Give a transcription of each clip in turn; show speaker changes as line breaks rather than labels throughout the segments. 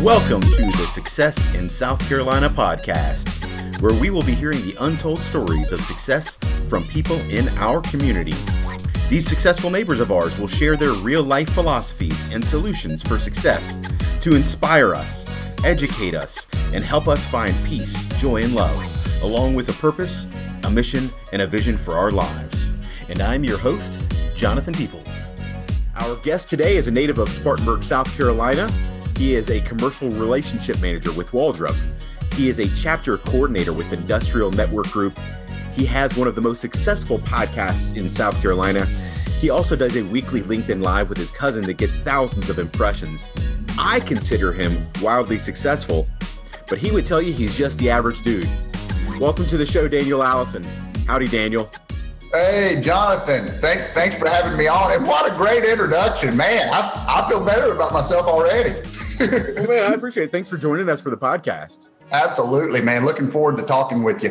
Welcome to the Success in South Carolina podcast, where we will be hearing the untold stories of success from people in our community. These successful neighbors of ours will share their real life philosophies and solutions for success to inspire us, educate us, and help us find peace, joy, and love, along with a purpose, a mission, and a vision for our lives. And I'm your host, Jonathan Peoples. Our guest today is a native of Spartanburg, South Carolina. He is a commercial relationship manager with Waldrop. He is a chapter coordinator with Industrial Network Group. He has one of the most successful podcasts in South Carolina. He also does a weekly LinkedIn Live with his cousin that gets thousands of impressions. I consider him wildly successful, but he would tell you he's just the average dude. Welcome to the show, Daniel Allison. Howdy, Daniel.
Hey, Jonathan. Thank, thanks for having me on. And what a great introduction, man. I, I feel better about myself already.
well, man, I appreciate it. Thanks for joining us for the podcast.
Absolutely, man. Looking forward to talking with you.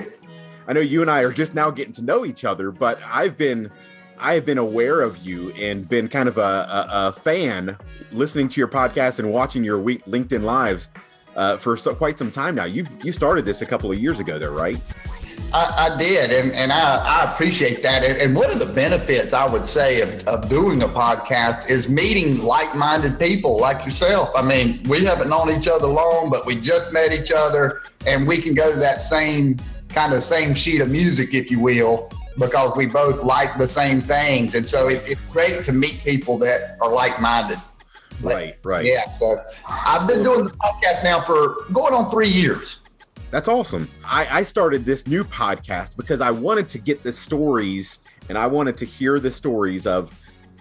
I know you and I are just now getting to know each other, but I've been I have been aware of you and been kind of a, a, a fan listening to your podcast and watching your week LinkedIn lives uh, for so, quite some time now. You you started this a couple of years ago, though, right?
I, I, did, and, and I, I appreciate that. And one of the benefits I would say of, of doing a podcast is meeting like minded people like yourself. I mean, we haven't known each other long, but we just met each other, and we can go to that same kind of same sheet of music, if you will, because we both like the same things. And so it, it's great to meet people that are like minded.
Right, right.
Yeah. So I've been doing the podcast now for going on three years.
That's awesome. I, I started this new podcast because I wanted to get the stories and I wanted to hear the stories of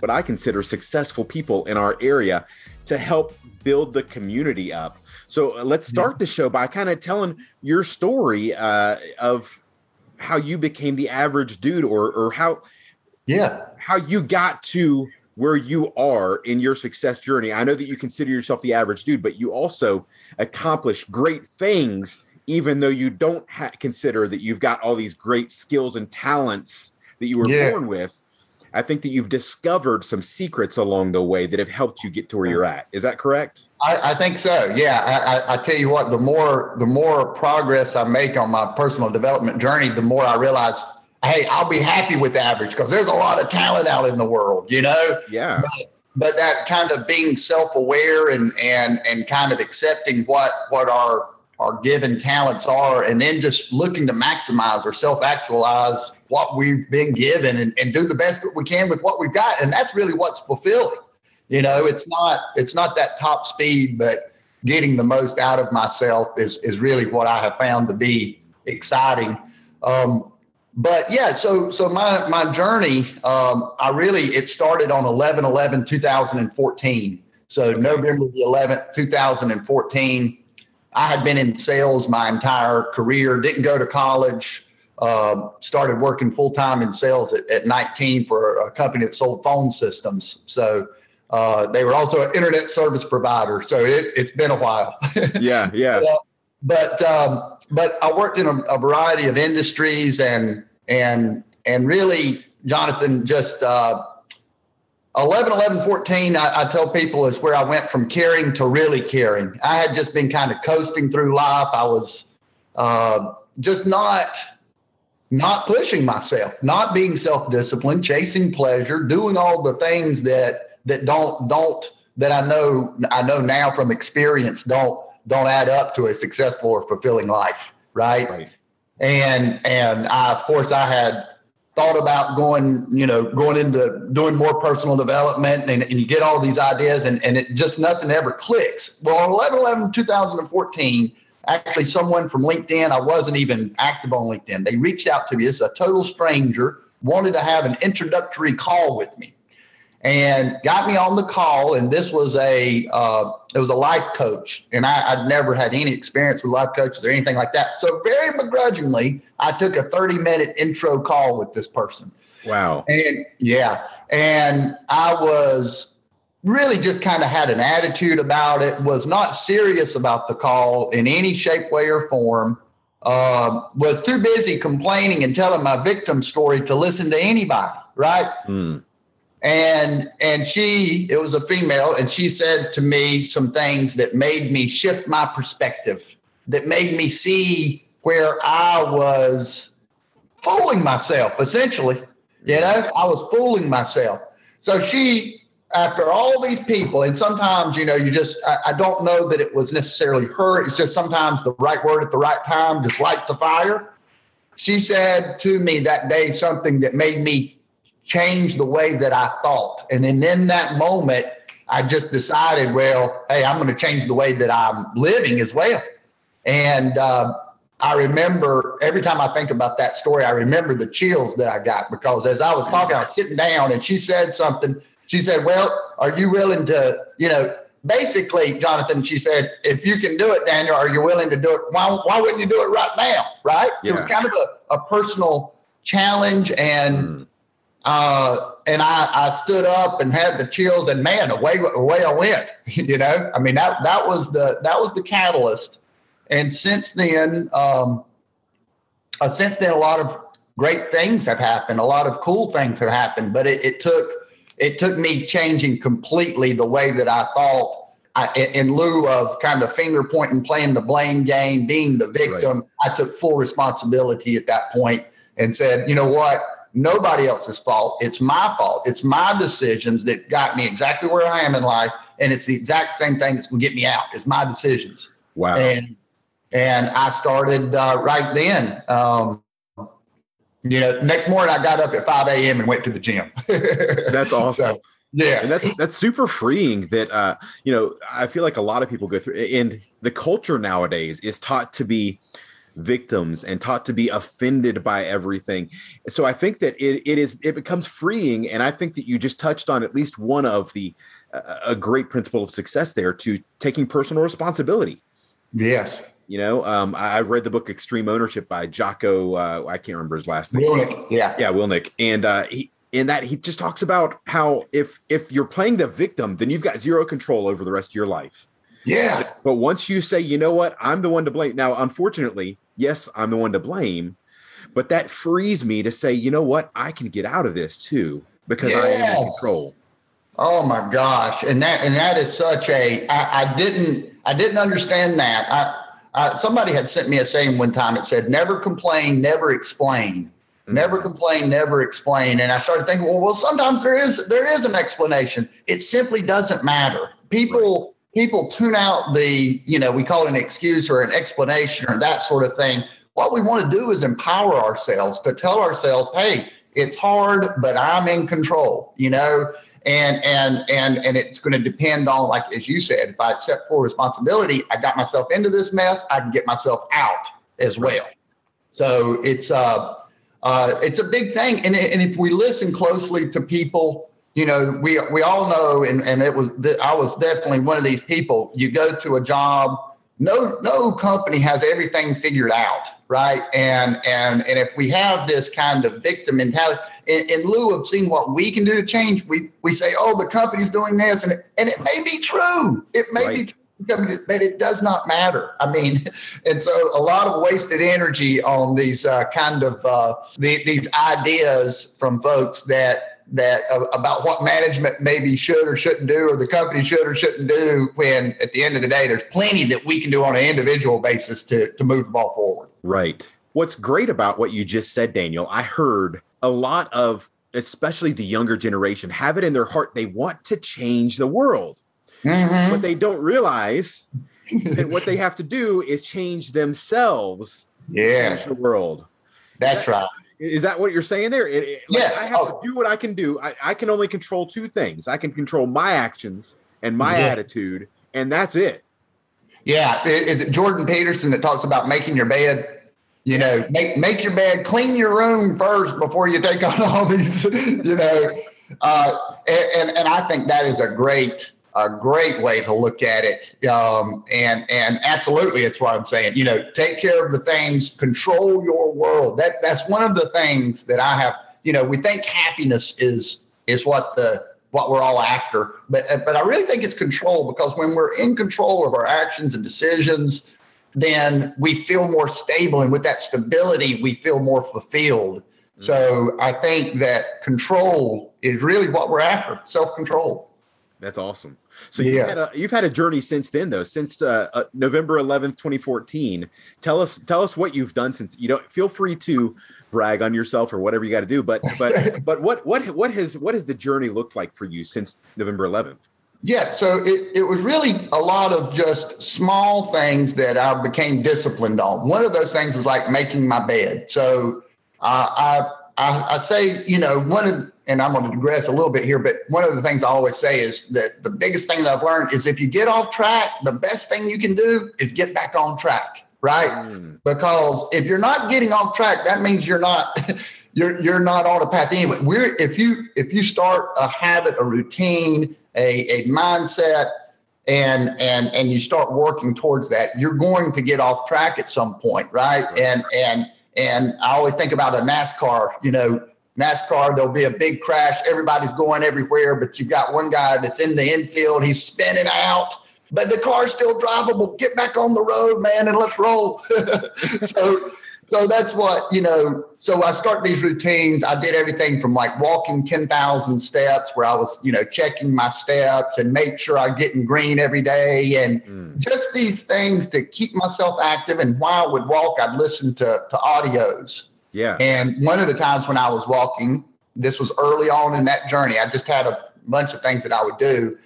what I consider successful people in our area to help build the community up. So uh, let's start yeah. the show by kind of telling your story uh, of how you became the average dude or or how
yeah
how you got to where you are in your success journey. I know that you consider yourself the average dude, but you also accomplish great things even though you don't ha- consider that you've got all these great skills and talents that you were yeah. born with, I think that you've discovered some secrets along the way that have helped you get to where you're at. Is that correct?
I, I think so. Yeah. I, I, I, tell you what, the more the more progress I make on my personal development journey, the more I realize, hey, I'll be happy with average because there's a lot of talent out in the world, you know?
Yeah.
But, but that kind of being self-aware and and and kind of accepting what what our our given talents are, and then just looking to maximize or self actualize what we've been given and, and do the best that we can with what we've got. And that's really what's fulfilling. You know, it's not it's not that top speed, but getting the most out of myself is is really what I have found to be exciting. Um, but yeah, so so my my journey, um, I really it started on 11 11 2014. So okay. November the 11th, 2014. I had been in sales my entire career, didn't go to college, uh, started working full time in sales at, at, 19 for a company that sold phone systems. So uh, they were also an internet service provider. So it, has been a while.
yeah, yeah.
but um, but I worked in a, a, variety of industries and and and really, Jonathan, just uh, 11, 11, 14, I, I, tell people is where I went from caring to really caring. I had just been kind of coasting through life. I was uh, just not not pushing myself, not being self-disciplined, chasing pleasure, doing all the things that that don't don't that I know I know now from experience don't don't add up to a successful or fulfilling life, right? right. And and I of course I had thought about going, you know, going into doing more personal development and, and you get all these ideas and, and it just nothing ever clicks. Well, on 11 11 2014, actually someone from LinkedIn, I wasn't even active on LinkedIn. They reached out to me as a total stranger, wanted to have an introductory call with me and got me on the call. And this was a uh, it was a life coach, and I, would never had any experience with life coaches or anything like that. So very begrudgingly, I took a thirty minute intro call with this person.
Wow.
And yeah, and I was really just kind of had an attitude about it. Was not serious about the call in any shape, way, or form. Uh, was too busy complaining and telling my victim story to listen to anybody. Right. Mm and and she it was a female and she said to me some things that made me shift my perspective that made me see where i was fooling myself essentially. You know i was fooling myself. So she after all these people and sometimes you know you just I, I don't know that it was necessarily her it's just sometimes the right word at the right time just lights a fire. She said to me that day something that made me change the way that I thought. And then in that moment, I just decided, well, hey, I'm going to change the way that I'm living as well. And uh, I remember every time I think about that story, I remember the chills that I got because as I was talking, I was sitting down and she said something. She said, Well, are you willing to, you know, basically, Jonathan, she said, if you can do it, Daniel, are you willing to do it? Why, why wouldn't you do it right now? Right? Yeah. It was kind of a, a personal challenge and mm. Uh, and I, I stood up and had the chills, and man, away away I went. you know, I mean that that was the that was the catalyst. And since then, um, uh, since then, a lot of great things have happened. A lot of cool things have happened. But it, it took it took me changing completely the way that I thought. I, in lieu of kind of finger pointing, playing the blame game, being the victim, right. I took full responsibility at that point and said, you know what? Nobody else's fault. It's my fault. It's my decisions that got me exactly where I am in life. And it's the exact same thing that's going to get me out. It's my decisions.
Wow.
And, and I started uh, right then. Um, you know, next morning I got up at 5 a.m. and went to the gym.
that's awesome. So,
yeah.
And that's that's super freeing that uh, you know, I feel like a lot of people go through and the culture nowadays is taught to be victims and taught to be offended by everything. So I think that it, it is it becomes freeing, and I think that you just touched on at least one of the uh, a great principle of success there to taking personal responsibility.
Yes.
You know, um, I, have read the book Extreme Ownership by Jocko. Uh, I can't remember his last name.
Willink. Yeah.
Yeah, Willink. And uh, he, in that he just talks about how if if you're playing the victim, then you've got zero control over the rest of your life.
Yeah.
But once you say, you know what, I'm the one to blame. Now, unfortunately, yes, I'm the one to blame, but that frees me to say, you know what, I can get out of this too because yes. I am in control.
Oh my gosh, and that and that is such a I, I didn't I didn't understand that. I, I, somebody had sent me a saying one time. It said, "Never complain, never explain." Mm-hmm. Never complain, never explain. And I started thinking, well, well, sometimes there is there is an explanation. It simply doesn't matter. People people tune out the, you know, we call it an excuse or an explanation or that sort of thing. What we want to do is empower ourselves to tell ourselves, hey, it's hard, but I'm in control, you know, and and and and it's going to depend on, like as you said, if I accept full responsibility, I got myself into this mess, I can get myself out as well. So it's uh, uh it's a big thing, and and if we listen closely to people you know, we we all know, and and it was I was definitely one of these people. You go to a job, no no company has everything figured out, right? And and and if we have this kind of victim mentality, in, in lieu of seeing what we can do to change, we we say, oh, the company's doing this, and it, and it may be true. It may right. be but it does not matter. I mean, and so a lot of wasted energy on these uh, kind of uh, the, these ideas from folks that that uh, about what management maybe should or shouldn't do or the company should or shouldn't do when at the end of the day there's plenty that we can do on an individual basis to to move the ball forward.
Right. What's great about what you just said daniel i heard a lot of especially the younger generation have it in their heart they want to change the world. Mm-hmm. but they don't realize that what they have to do is change themselves
yes.
the world.
That's that, right
is that what you're saying there? It, it,
yeah.
I have oh. to do what I can do. I, I, can only control two things. I can control my actions and my attitude, and that's it.
Yeah. Is it Jordan Peterson that talks about making your bed? You know, make make your bed, clean your room first before you take on all these. You know, uh, and and I think that is a great a great way to look at it. Um, and and absolutely, it's what I'm saying. You know, take care of the things, control your world. That that's one of the things that I have. You know, we think happiness is is what the what we're all after, but but I really think it's control because when we're in control of our actions and decisions, then we feel more stable, and with that stability, we feel more fulfilled. So I think that control is really what we're after, self control.
That's awesome. So yeah. you've, had a, you've had a journey since then, though, since uh, uh, November 11th, 2014. Tell us, tell us what you've done since you don't feel free to brag on yourself or whatever you got to do. But, but, but what, what, what has, what has the journey looked like for you since November 11th?
Yeah, so it, it was really a lot of just small things that I became disciplined on. One of those things was like making my bed. So uh, I, I, I say, you know, one of and I'm going to digress a little bit here, but one of the things I always say is that the biggest thing that I've learned is if you get off track, the best thing you can do is get back on track, right? Mm. Because if you're not getting off track, that means you're not you're you're not on a path anyway. We're if you if you start a habit, a routine, a, a mindset, and and and you start working towards that, you're going to get off track at some point, right? right. And and and I always think about a NASCAR, you know, NASCAR, there'll be a big crash. Everybody's going everywhere, but you've got one guy that's in the infield. He's spinning out, but the car's still drivable. Get back on the road, man, and let's roll. so, so that's what you know. So I start these routines. I did everything from like walking ten thousand steps, where I was you know checking my steps and make sure I'm getting green every day, and mm. just these things to keep myself active. And while I would walk, I'd listen to to audios
yeah.
And one of the times when I was walking, this was early on in that journey. I just had a bunch of things that I would do.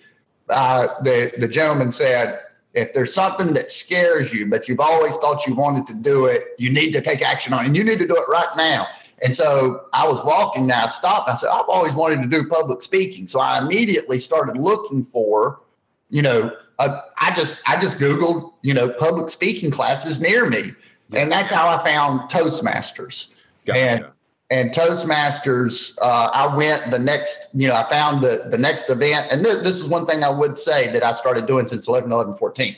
Uh, the the gentleman said, if there's something that scares you, but you've always thought you wanted to do it, you need to take action on it, and you need to do it right now. And so I was walking. Now I stopped. I said, I've always wanted to do public speaking. So I immediately started looking for, you know, I just I just Googled, you know, public speaking classes near me, and that's how I found Toastmasters. Gotcha. And and Toastmasters, uh, I went the next, you know, I found the the next event, and th- this is one thing I would say that I started doing since 11, 11, 14.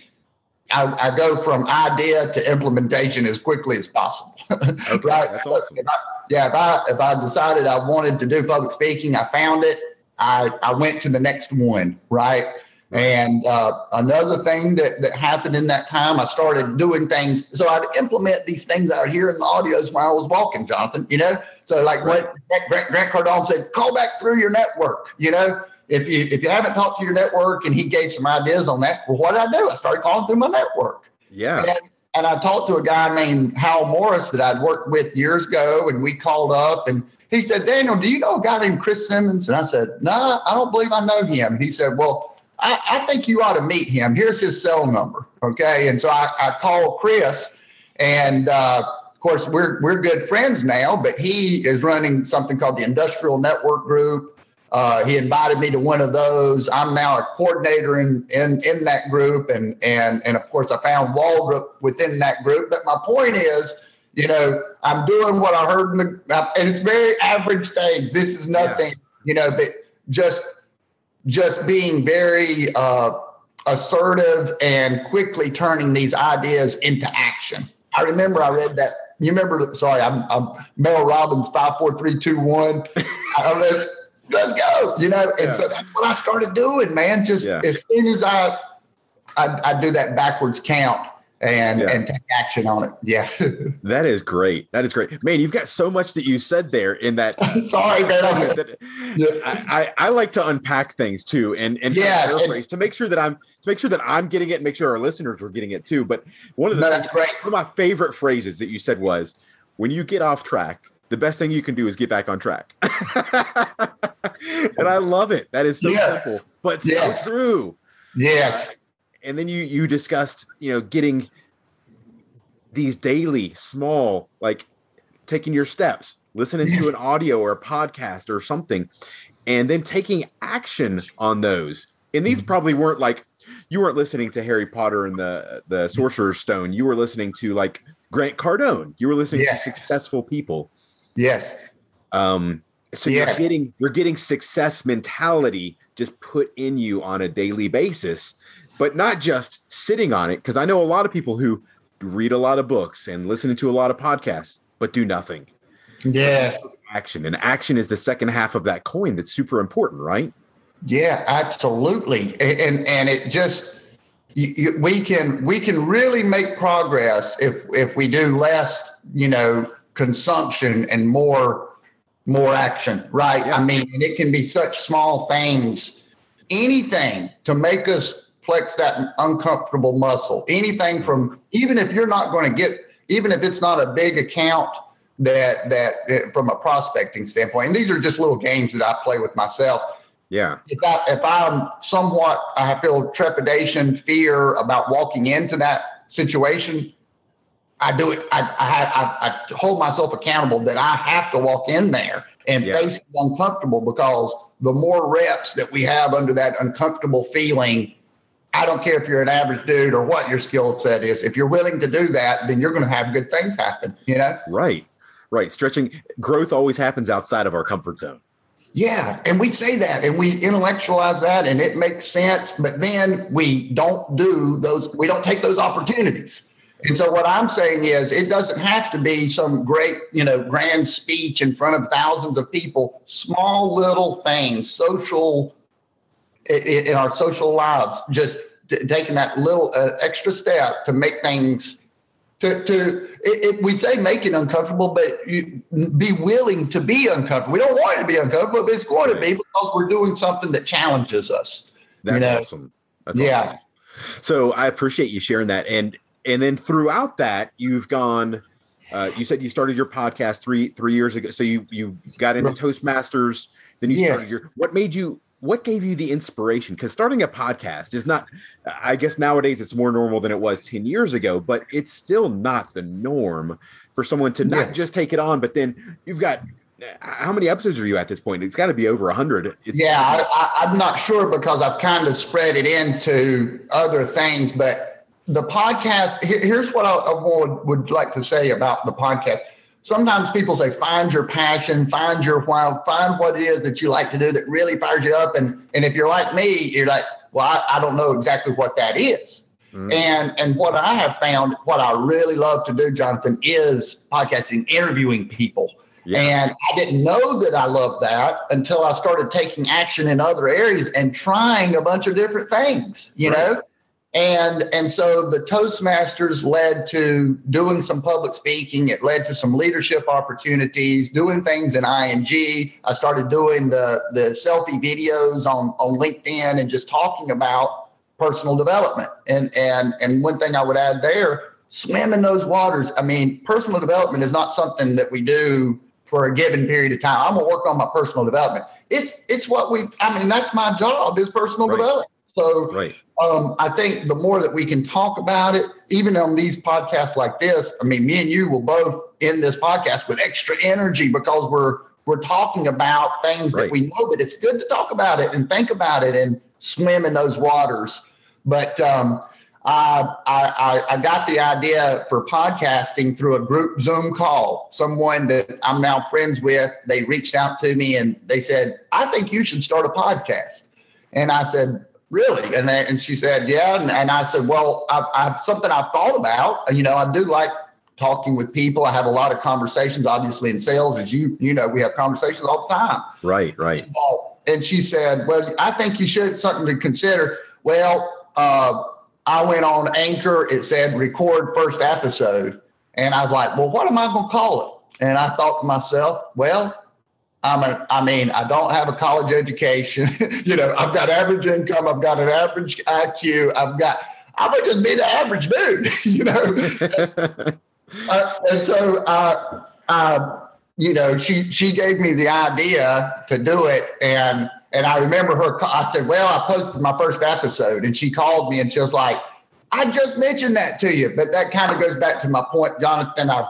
I, I go from idea to implementation as quickly as possible.
Okay, right? That's awesome.
If I, yeah, if I if I decided I wanted to do public speaking, I found it. I I went to the next one, right? And uh, another thing that, that happened in that time, I started doing things. So I'd implement these things out here in the audios while I was walking, Jonathan, you know? So like right. what Grant, Grant Cardone said, call back through your network, you know? If you, if you haven't talked to your network and he gave some ideas on that, well, what did I do? I started calling through my network.
Yeah.
And, and I talked to a guy named Hal Morris that I'd worked with years ago, and we called up and he said, Daniel, do you know a guy named Chris Simmons? And I said, No, nah, I don't believe I know him. He said, Well, I, I, think you ought to meet him. Here's his cell number. Okay. And so I, I called Chris, and uh, course, we're, we're good friends now, but he is running something called the Industrial Network Group. Uh, he invited me to one of those. I'm now a coordinator in, in, in that group. And, and, and of course, I found Waldrop within that group. But my point is, you know, I'm doing what I heard in the, and it's very average things. This is nothing, yeah. you know, but just just being very uh, assertive and quickly turning these ideas into action. I remember I read that. You remember? Sorry, I'm, I'm Mel Robbins five four three two one. Let's go. You know, and yeah. so that's what I started doing, man. Just yeah. as soon as I, I I do that backwards count, and yeah. and take action on it. Yeah.
that is great. That is great. Man, you've got so much that you said there in that.
Sorry, man.
That, yeah. I, I, I, like to unpack things too and, and
yeah,
and, to make sure that I'm to make sure that I'm getting it and make sure our listeners are getting it too. But one of the
no,
things,
one
of my favorite phrases that you said was when you get off track, the best thing you can do is get back on track. and I love it. That is so yes. simple, but yes. so true.
Yes.
And then you you discussed you know getting these daily small like taking your steps listening to an audio or a podcast or something and then taking action on those. And these mm-hmm. probably weren't like you weren't listening to harry potter and the the sorcerer's stone. You were listening to like grant cardone. You were listening yes. to successful people.
Yes.
Um so yes. you're getting you're getting success mentality just put in you on a daily basis but not just sitting on it. Because I know a lot of people who read a lot of books and listen to a lot of podcasts, but do nothing.
Yeah.
Action. And action is the second half of that coin that's super important, right?
Yeah, absolutely. And and it just we can we can really make progress if if we do less, you know, consumption and more more action, right? Yeah. I mean, it can be such small things, anything to make us flex that uncomfortable muscle, anything from even if you're not going to get, even if it's not a big account that, that, eh, from a prospecting standpoint, and these are just little games that I play with myself.
Yeah.
If I if I'm somewhat I feel trepidation, fear about walking into that situation, I do it. I, I, I, I hold myself accountable that I have to walk in there and yeah. face the uncomfortable because the more reps that we have under that uncomfortable feeling, I don't care if you're an average dude or what your skill set is. If you're willing to do that, then you're going to have good things happen. You know,
right, right. Stretching growth always happens outside of our comfort zone.
Yeah, and we say that and we intellectualize that and it makes sense, but then we don't do those, we don't take those opportunities. And so what I'm saying is it doesn't have to be some great, you know, grand speech in front of thousands of people, small little things, social in our social lives, just taking that little uh, extra step to make things to, to it, it, we say make it uncomfortable, but you, be willing to be uncomfortable. We don't want it to be uncomfortable, but it's going to be because we're doing something that challenges us.
That's you know? awesome. That's yeah. Awesome. So I appreciate you sharing that. And and then throughout that, you've gone. Uh, you said you started your podcast three three years ago. So you you got into Toastmasters. Then you yes. started your. What made you? What gave you the inspiration? Because starting a podcast is not, I guess nowadays it's more normal than it was 10 years ago, but it's still not the norm for someone to not yeah. just take it on, but then you've got how many episodes are you at this point? It's got to be over 100. It's,
yeah, I, am not sure because I've kind of spread it into other things, but the podcast, here, here's what I, I would, would like to say about the podcast sometimes people say find your passion find your why find what it is that you like to do that really fires you up and and if you're like me you're like well i, I don't know exactly what that is mm-hmm. and and what i have found what i really love to do jonathan is podcasting interviewing people yeah. And I didn't know that I loved that until I started taking action in other areas and trying a bunch of different things, you right. know? And, and so the Toastmasters led to doing some public speaking. It led to some leadership opportunities, doing things in ING. I started doing the, the selfie videos on, on LinkedIn and just talking about personal development. And, and, and one thing I would add there, swim in those waters. I mean, personal development is not something that we do for a given period of time. I'm gonna work on my personal development. It's, it's what we, I mean, that's my job is personal right. development. So right um, I think the more that we can talk about it, even on these podcasts like this, I mean, me and you will both end this podcast with extra energy because we're we're talking about things right. that we know, but it's good to talk about it and think about it and swim in those waters. But um, I, I, I got the idea for podcasting through a group Zoom call. Someone that I'm now friends with, they reached out to me and they said, I think you should start a podcast. And I said, really? And and she said, yeah. And, and I said, well, I, I have something I've thought about. You know, I do like talking with people. I have a lot of conversations, obviously in sales, as you you know, we have conversations all the time.
Right, right.
And, uh, and she said, well, I think you should something to consider. Well, uh, I went on Anchor. It said record first episode, and I was like, well, what am I going to call it? And I thought to myself, well, I'm a, I mean, I don't have a college education. you know, I've got average income. I've got an average IQ. I've got, I would just be the average dude, you know? uh, and so, uh, uh, you know, she, she gave me the idea to do it. And, and I remember her, I said, well, I posted my first episode and she called me and she was like, I just mentioned that to you. But that kind of goes back to my point, Jonathan. I've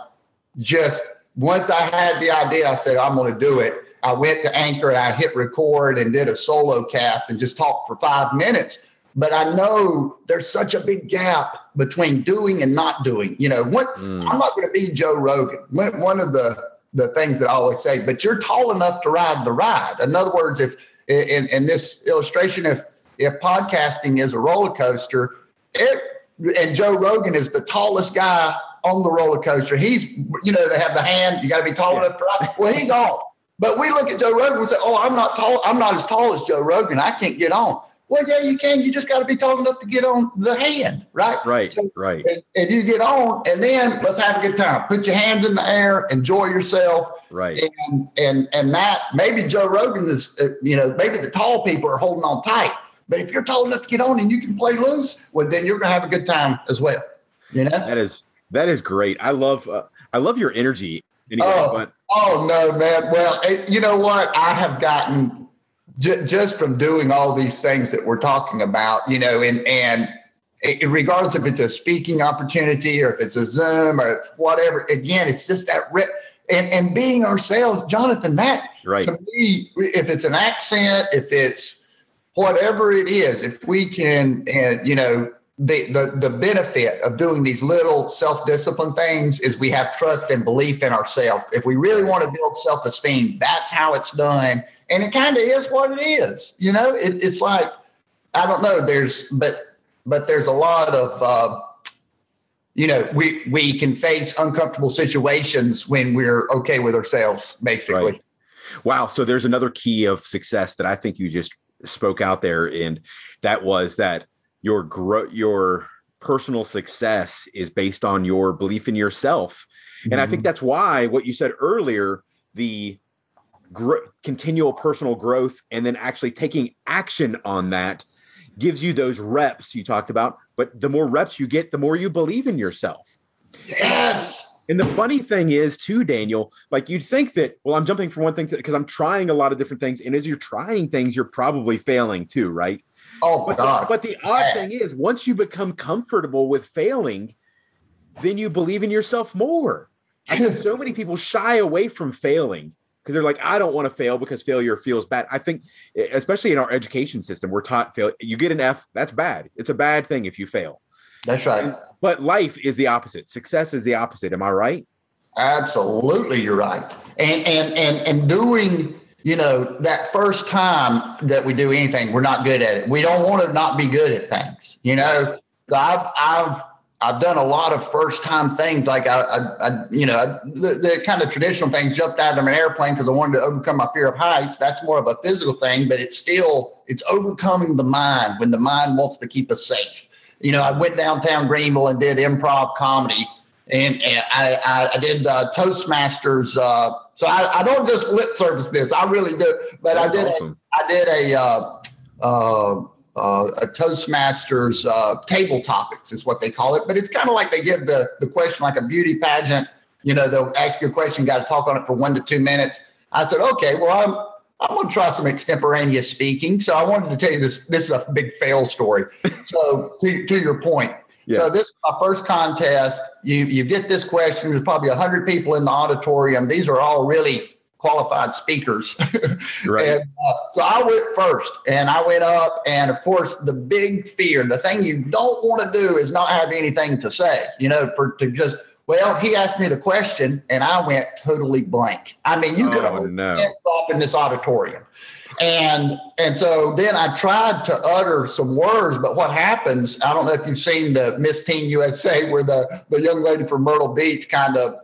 just, once I had the idea, I said, I'm going to do it. I went to Anchor and I hit record and did a solo cast and just talked for five minutes. But I know there's such a big gap between doing and not doing. You know, what, mm. I'm not going to be Joe Rogan. One of the the things that I always say, but you're tall enough to ride the ride. In other words, if in, in this illustration, if if podcasting is a roller coaster, it, and Joe Rogan is the tallest guy on the roller coaster. He's, you know, they have the hand. You got to be tall yeah. enough to ride. Well, he's on. But we look at Joe Rogan and say, "Oh, I'm not tall. I'm not as tall as Joe Rogan. I can't get on." Well, yeah, you can. You just got to be tall enough to get on the hand, right?
Right. So, right.
And, and, you get on, and then let's have a good time. Put your hands in the air, enjoy yourself.
Right.
And and and that maybe Joe Rogan is, uh, you know, maybe the tall people are holding on tight. But if you're tall enough to get on and you can play loose, well, then you're going to have a good time as well. You know.
That is that is great. I love uh, I love your energy. Anyway,
oh,
but
oh no, man. Well, it, you know what? I have gotten j- just from doing all these things that we're talking about. You know, and and it, regardless if it's a speaking opportunity or if it's a Zoom or whatever. Again, it's just that. Re- and, and being ourselves, Jonathan, that
right.
to me, if it's an accent, if it's whatever it is, if we can, and you know, the, the the benefit of doing these little self-discipline things is we have trust and belief in ourselves. If we really want to build self-esteem, that's how it's done. And it kind of is what it is. You know, it, it's like, I don't know, there's but but there's a lot of uh, you know, we we can face uncomfortable situations when we're okay with ourselves, basically. Right.
Wow. So there's another key of success that I think you just spoke out there, and that was that your growth, your personal success is based on your belief in yourself. Mm-hmm. And I think mm-hmm. that's why what you said earlier, the gr- continual personal growth and then actually taking action on that gives you those reps you talked about. But the more reps you get, the more you believe in yourself.
Yes.
And the funny thing is, too, Daniel, like you'd think that, well, I'm jumping from one thing to because I'm trying a lot of different things. And as you're trying things, you're probably failing too, right?
Oh
but
God!
The, but the odd thing is, once you become comfortable with failing, then you believe in yourself more. I think so many people shy away from failing because they're like, I don't want to fail because failure feels bad. I think, especially in our education system, we're taught fail. You get an F, that's bad. It's a bad thing if you fail.
That's right. And,
but life is the opposite. Success is the opposite. Am I right?
Absolutely, you're right. And and and and doing you know, that first time that we do anything, we're not good at it. We don't want to not be good at things. You know, I've I've I've done a lot of first time things like I, I, I you know the, the, kind of traditional things jumped out of an airplane because I wanted to overcome my fear of heights. That's more of a physical thing, but it's still it's overcoming the mind when the mind wants to keep us safe. You know, I went downtown Greenville and did improv comedy, and, and I, I, I did uh, Toastmasters. Uh, so I, I, don't just lip service this. I really do. But That's I did awesome. a, I did a uh, uh, uh, a Toastmasters uh, table topics is what they call it. But it's kind of like they give the the question like a beauty pageant. You know, they'll ask you a question, got to talk on it for one to two minutes. I said, okay, well, I'm I'm going to try some extemporaneous speaking. So I wanted to tell you this. This is a big fail story. so to, to your point, yeah. So this is my first contest. You you get this question. There's probably hundred people in the auditorium. These are all really qualified speakers. right. and, uh, so I went first, and I went up, and of course the big fear, the thing you don't want to do is not have anything to say. You know, for to just well, he asked me the question, and I went totally blank. I mean, you oh, could have no. up in this auditorium. And and so then I tried to utter some words, but what happens? I don't know if you've seen the Miss Teen USA where the the young lady from Myrtle Beach kind of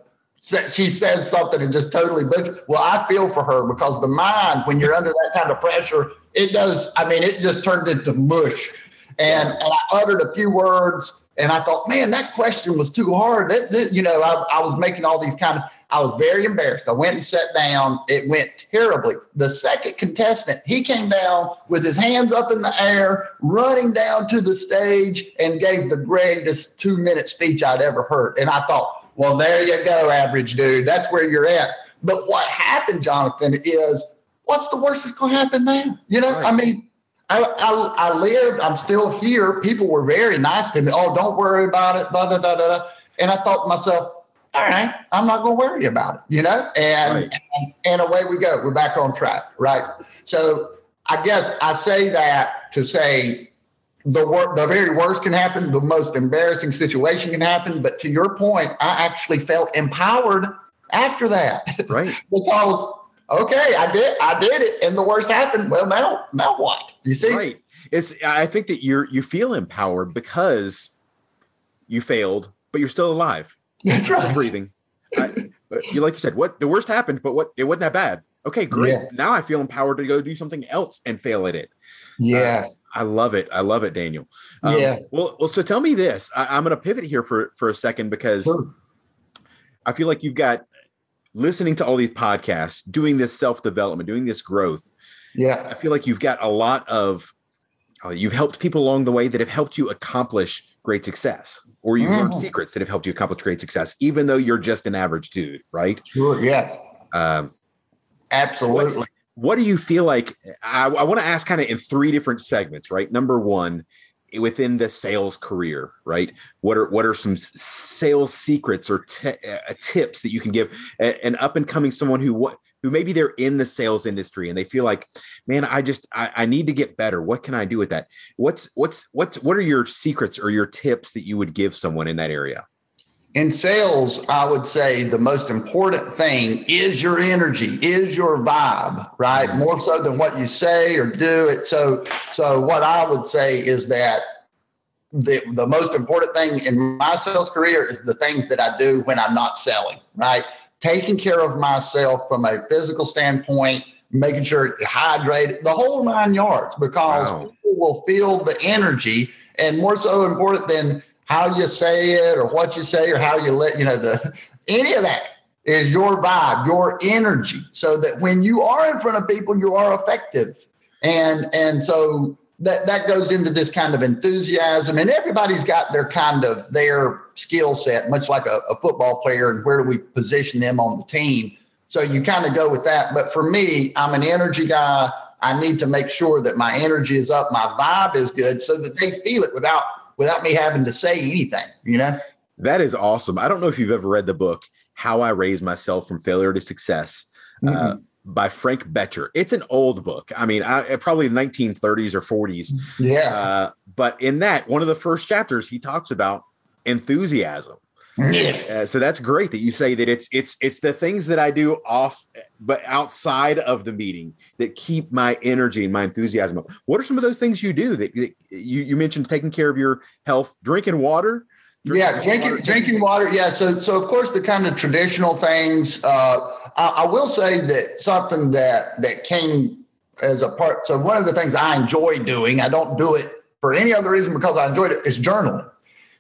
she says something and just totally but Well, I feel for her because the mind, when you're under that kind of pressure, it does. I mean, it just turned into mush. And, and I uttered a few words, and I thought, man, that question was too hard. That, that you know, I, I was making all these kind of I was very embarrassed. I went and sat down. It went terribly. The second contestant, he came down with his hands up in the air, running down to the stage, and gave the greatest two minute speech I'd ever heard. And I thought, well, there you go, average dude. That's where you're at. But what happened, Jonathan, is what's the worst that's going to happen now? You know, right. I mean, I, I, I, lived, I'm still here. People were very nice to me. Oh, don't worry about it. Blah, blah, blah, blah. And I thought to myself, all right, I'm not going to worry about it, you know? And, right. and, and away we go. We're back on track, right? So I guess I say that to say the wor- the very worst can happen, the most embarrassing situation can happen. But to your point, I actually felt empowered after that,
right?
because okay, I did, I did it, and the worst happened. Well, now, now what? You see,
right? It's I think that you're you feel empowered because you failed, but you're still alive.
That's right.
Breathing. I, you like you said, what the worst happened, but what it wasn't that bad. Okay, great. Yeah. Now I feel empowered to go do something else and fail at it.
Yeah.
Uh, I love it. I love it, Daniel.
Um, yeah.
Well, well, so tell me this. I, am going to pivot here for for a second because sure. I feel like you've got listening to all these podcasts, doing this self development, doing this growth,
yeah,
I feel like you've got a lot of uh, you've helped people along the way that have helped you accomplish great success, or you've learned
Mhm.
secrets that have helped you accomplish great success, even though you're just an average dude, right?
sure, yes,
Um,
absolutely.
what do you feel like i, I want to ask kind of in three different segments right number one within the sales career right what are what are some sales secrets or t- uh, tips that you can give an up and coming someone who what who maybe they're in the sales industry and they feel like man i just I, I need to get better what can i do with that what's what's what's what are your secrets or your tips that you would give someone in that area
in sales, I would say the most important thing is your energy, is your vibe, right? Mm-hmm. More so than what you say or do it. So, so what I would say is that the the most important thing in my sales career is the things that I do when I'm not selling, right? Taking care of myself from a physical standpoint, making sure hydrated, the whole nine yards, because
Wow.
people will feel the energy, and more so important than how you say it or what you say or how you let you know the any of that is your vibe your energy so that when you are in front of people you are effective and and so that that goes into this kind of enthusiasm and everybody's got their kind of their skill set much like a, a football player and where do we position them on the team. So you kind of go with that. But for me i'm an energy guy. I need to make sure that my energy is up my vibe is good so that they feel it without without me having to say anything, you know?
that is awesome. I don't know if you've ever read the book how i raised myself from failure to success. Uh, by Frank Bettger. It's an old book. I mean, I, probably the 1930s or 40s.
Yeah.
Uh, but in that, one of the first chapters, he talks about enthusiasm.
yeah.
Uh, so that's great that you say that it's it's it's the things that I do off, but outside of the meeting that keep my energy and my enthusiasm up. What are some of those things you do that, that you you mentioned taking care of your health, drinking water?
yeah, drinking
water,
drinking water. Yeah, so so of course the kind of traditional things. Uh, I, I will say that something that that came as a part. So one of the things I enjoy doing, I don't do it for any other reason because I enjoyed it, is journaling.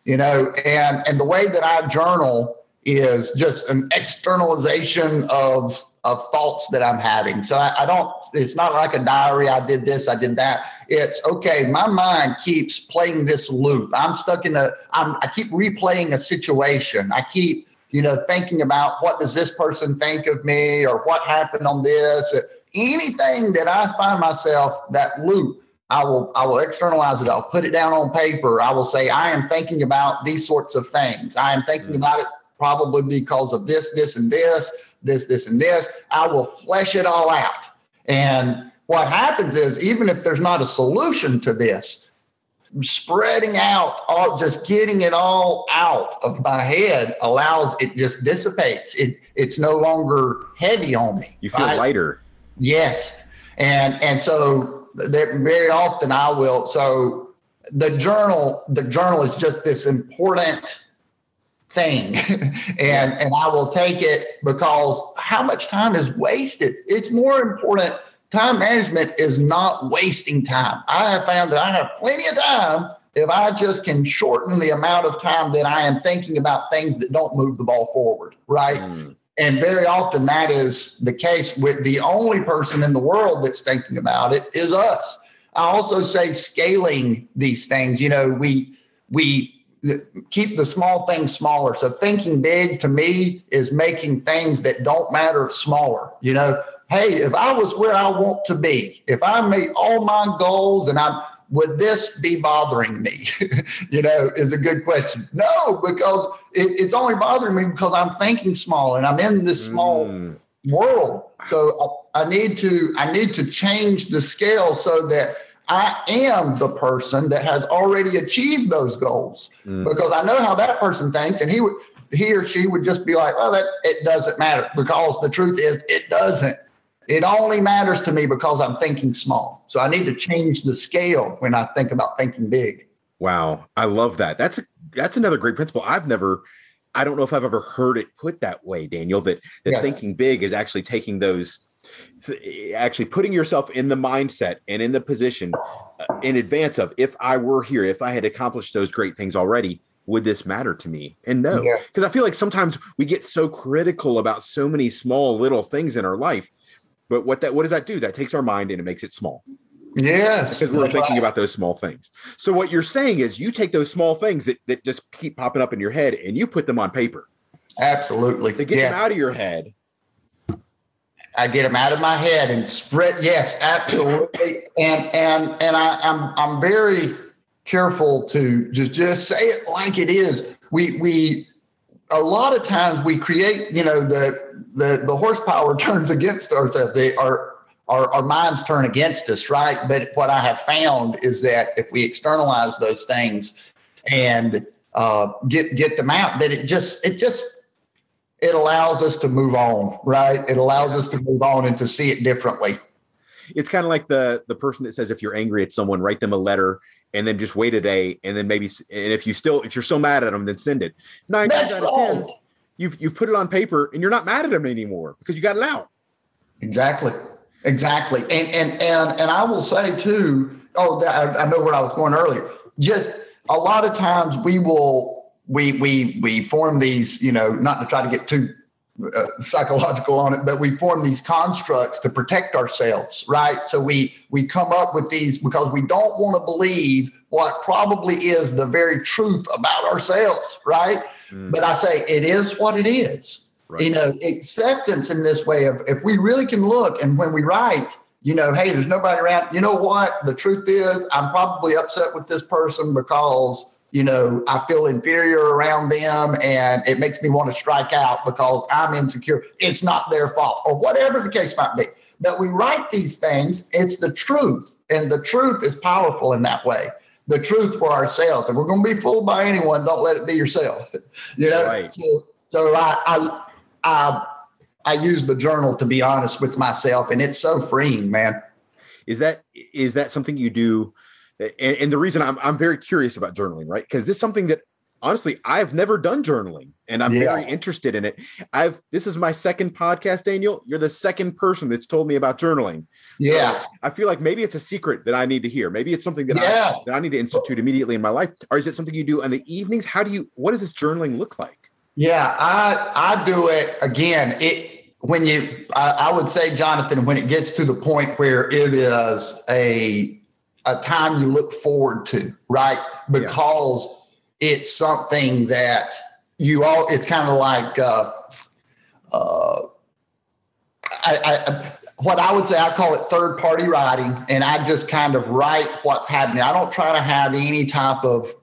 You know, and and the way that I journal is just an externalization of of thoughts that I'm having. So I, I don't. It's not like a diary. I did this. I did that. It's okay. My mind keeps playing this loop. I'm stuck in a. I'm. I keep replaying a situation. I keep you know thinking about what does this person think of me or what happened on this. Anything that I find myself that loop. I will I will externalize it. I'll put it down on paper. I will say I am thinking about these sorts of things. I am thinking mm. about it probably because of this, this, and this, this, this, and this. I will flesh it all out. And what happens is, even if there's not a solution to this, spreading out, all just getting it all out of my head allows it just dissipates. It it's no longer heavy on me.
You feel
right?
lighter.
Yes. And and so there, very often I will so the journal the journal is just this important thing and and I will take it because how much time is wasted it's more important time management is not wasting time I have found that I have plenty of time if I just can shorten the amount of time that I am thinking about things that don't move the ball forward right
Mm.
and very often that is the case with the only person in the world that's thinking about it is us. I also say scaling these things, you know, we we keep the small things smaller. So thinking big to me is making things that don't matter smaller. You know, hey, if I was where I want to be, if I made all my goals and I'm would this be bothering me? you know, is a good question. No, because it, it's only bothering me because I'm thinking small and I'm in this small
Mm.
world. So I, I need to I need to change the scale so that I am the person that has already achieved those goals
Mm.
because I know how that person thinks, and he would he or she would just be like, "Well, that it doesn't matter," because the truth is, it doesn't. It only matters to me because I'm thinking small. So I need to change the scale when I think about thinking big.
Wow, I love that. That's a, that's another great principle. I've never, I don't know if I've ever heard it put that way, Daniel. That that
Yeah.
thinking big is actually taking those, actually putting yourself in the mindset and in the position uh, in advance of if I were here, if I had accomplished those great things already, would this matter to me? And no, because yeah. I feel like sometimes we get so critical about so many small little things in our life. But what that what does that do? That takes our mind and it makes it small.
Yes.
Because we're thinking right. about those small things. So what you're saying is you take those small things that, that just keep popping up in your head and you put them on paper.
Absolutely.
To get yes. them out of your head.
I get them out of my head and spread. Yes, absolutely. and and and I, I'm I'm very careful to just just say it like it is. We we a lot of times we create, you know, the the the horsepower turns against us. They are our, our minds turn against us, right? But what I have found is that if we externalize those things and uh, get get them out, that it just it just it allows us to move on, right? It allows us to move on and to see it differently.
It's kind of like the the person that says if you're angry at someone, write them a letter and then just wait a day, and then maybe and if you still if you're still mad at them, then send it. Nine times out of ten, you've you've put it on paper and you're not mad at them anymore because you got it out.
Exactly, exactly, and and and and I will say too. Oh, I know where I was going earlier. Just a lot of times we will we we we form these, you know, not to try to get too uh, psychological on it, but we form these constructs to protect ourselves, right? So we we come up with these because we don't want to believe what probably is the very truth about ourselves, right? Mm. But I say it is what it is. Right. You know, acceptance in this way of if we really can look and when we write, you know, hey, there's nobody around. You know what? The truth is, I'm probably upset with this person because you know, I feel inferior around them and it makes me want to strike out because I'm insecure. It's not their fault or whatever the case might be. But we write these things, it's the truth. And the truth is powerful in that way. The truth for ourselves. If we're going to be fooled by anyone, don't let it be yourself. You know? Right. So, so I, I, I, I use the journal to be honest with myself and it's so freeing, man.
Is that, is that something you do? And, and the reason I'm, I'm very curious about journaling, right? Because this is something that honestly I've never done journaling and I'm yeah. very interested in it. I've this is my second podcast, Daniel. You're the second person that's told me about journaling.
Yeah.
So I feel like maybe it's a secret that I need to hear. Maybe it's something that, yeah. I, that I need to institute immediately in my life. Or is it something you do in the evenings? How do you what does this journaling look like?
Yeah, I I do it again. It when you I, I would say, Jonathan, when it gets to the point where it is a a time you look forward to, right? Because yeah. it's something that you all. It's kind of like uh, uh, I, I, what I would say. I call it third party writing, and I just kind of write what's happening. I don't try to have any type of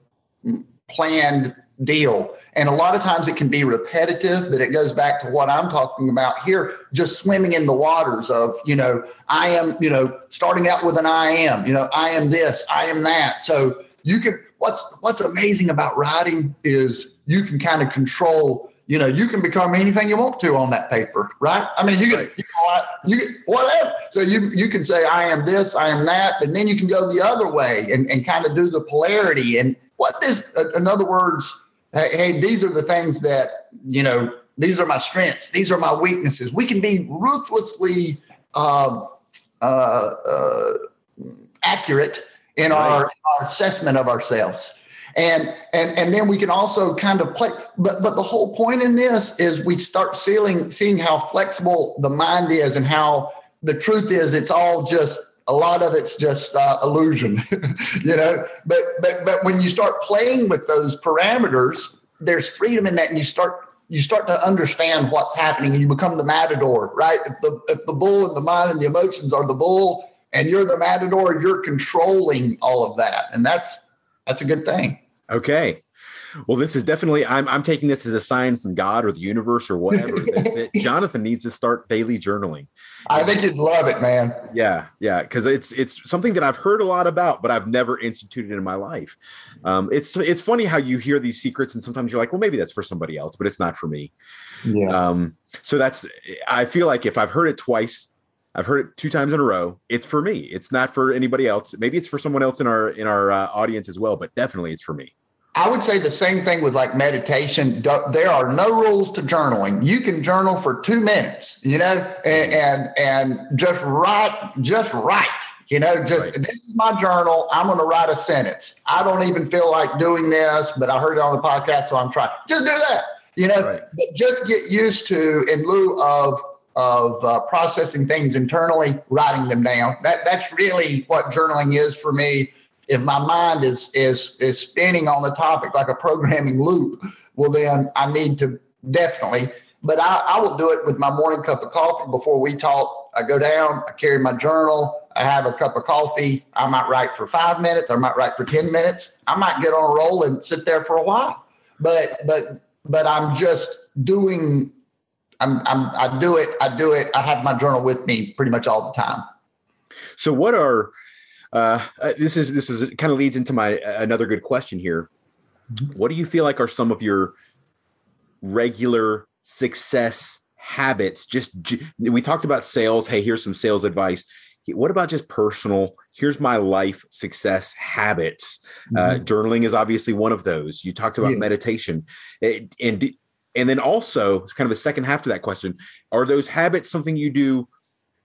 planned deal. And a lot of times it can be repetitive, but it goes back to what I'm talking about here, just swimming in the waters of, you know, I am, you know, starting out with an I am, you know, I am this, I am that. So you can what's what's amazing about writing is you can kind of control you know, you can become anything you want to on that paper, right? I mean, you can, you, know, you whatever. So you you can say I am this, I am that, and then you can go the other way and, and kind of do the polarity. And what this, in other words, hey, hey, these are the things that, you know, these are my strengths, these are my weaknesses. We can be ruthlessly uh, uh, uh, accurate in right. our, our assessment of ourselves and and and then we can also kind of play but but the whole point in this is we start seeing seeing how flexible the mind is and how the truth is it's all just a lot of it's just uh, illusion, you know. But but but when you start playing with those parameters, there's freedom in that, and you start you start to understand what's happening, and you become the matador, right? If the if the bull and the mind and the emotions are the bull, and you're the matador, you're controlling all of that, and that's that's a good thing.
Okay. Well, this is definitely I'm I'm taking this as a sign from God or the universe or whatever that, that, Jonathan needs to start daily journaling.
I think you'd love it, man.
Yeah, yeah, because it's it's something that I've heard a lot about, but I've never instituted in my life. Um, it's it's funny how you hear these secrets, and sometimes you're like, well, maybe that's for somebody else, but it's not for me. Yeah. Um, so that's I feel like if I've heard it twice, I've heard it two times in a row. It's for me. It's not for anybody else. Maybe it's for someone else in our in our uh, audience as well, but definitely it's for me.
I would say the same thing with like meditation. There are no rules to journaling. You can journal for two minutes, you know, and and, and just write, just write. You know, just right. this is my journal. I'm going to write a sentence. I don't even feel like doing this, but I heard it on the podcast, so I'm trying. Just do that. You know, right. but just get used to in lieu of of uh, processing things internally, writing them down. That that's really what journaling is for me. If my mind is is is spinning on the topic like a programming loop, well then I need to definitely. But I, I will do it with my morning cup of coffee before we talk. I go down, I carry my journal, I have a cup of coffee. I might write for five minutes, I might write for 10 minutes. I might get on a roll and sit there for a while. But but but I'm just doing I'm, I'm I do it. I do it. I have my journal with me pretty much all the time.
So what are uh, uh this is this is kind of leads into my another good question here. Mm-hmm. What do you feel like are some of your regular success habits? Just we talked about sales. Hey, here's some sales advice. What about just personal? Here's my life success habits. Uh, mm-hmm. Uh, journaling is obviously one of those. You talked about yeah. meditation, and and then also, it's kind of a second half to that question: Are those habits something you do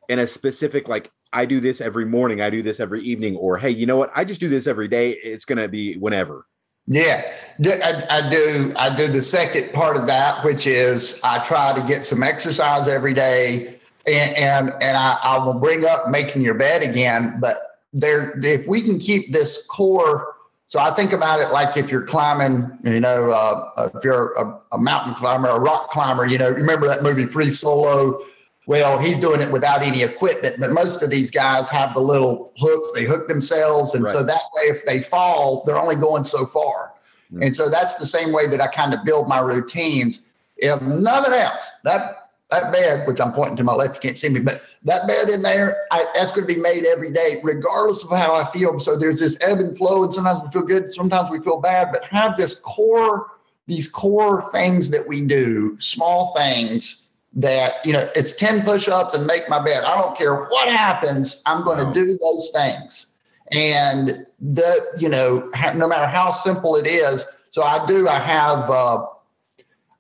in a specific like? I do this every morning. I do this every evening, or hey, you know what? I just do this every day. It's going to be whenever.
Yeah, I, I, do. I do the second part of that, which is I try to get some exercise every day, and and, and I, I will bring up making your bed again. But there, if we can keep this core so I think about it like if you're climbing, you know, uh, if you're a, a, mountain climber, a rock climber, you know, remember that movie Free Solo? Well, he's doing it without any equipment, but most of these guys have the little hooks. They hook themselves, and right. so that way, if they fall, they're only going so far. Mm-hmm. And so that's the same way that I kind of build my routines. If nothing else, that that bed, which I'm pointing to my left, you can't see me, but that bed in there, I, that's going to be made every day, regardless of how I feel. So there's this ebb and flow, and sometimes we feel good, sometimes we feel bad, but have this core, these core things that we do, small things that, you know, it's 10 push ups and make my bed. I don't care what happens, I'm going to do those things. And the, you know, no matter how simple it is. So I do, I have, uh,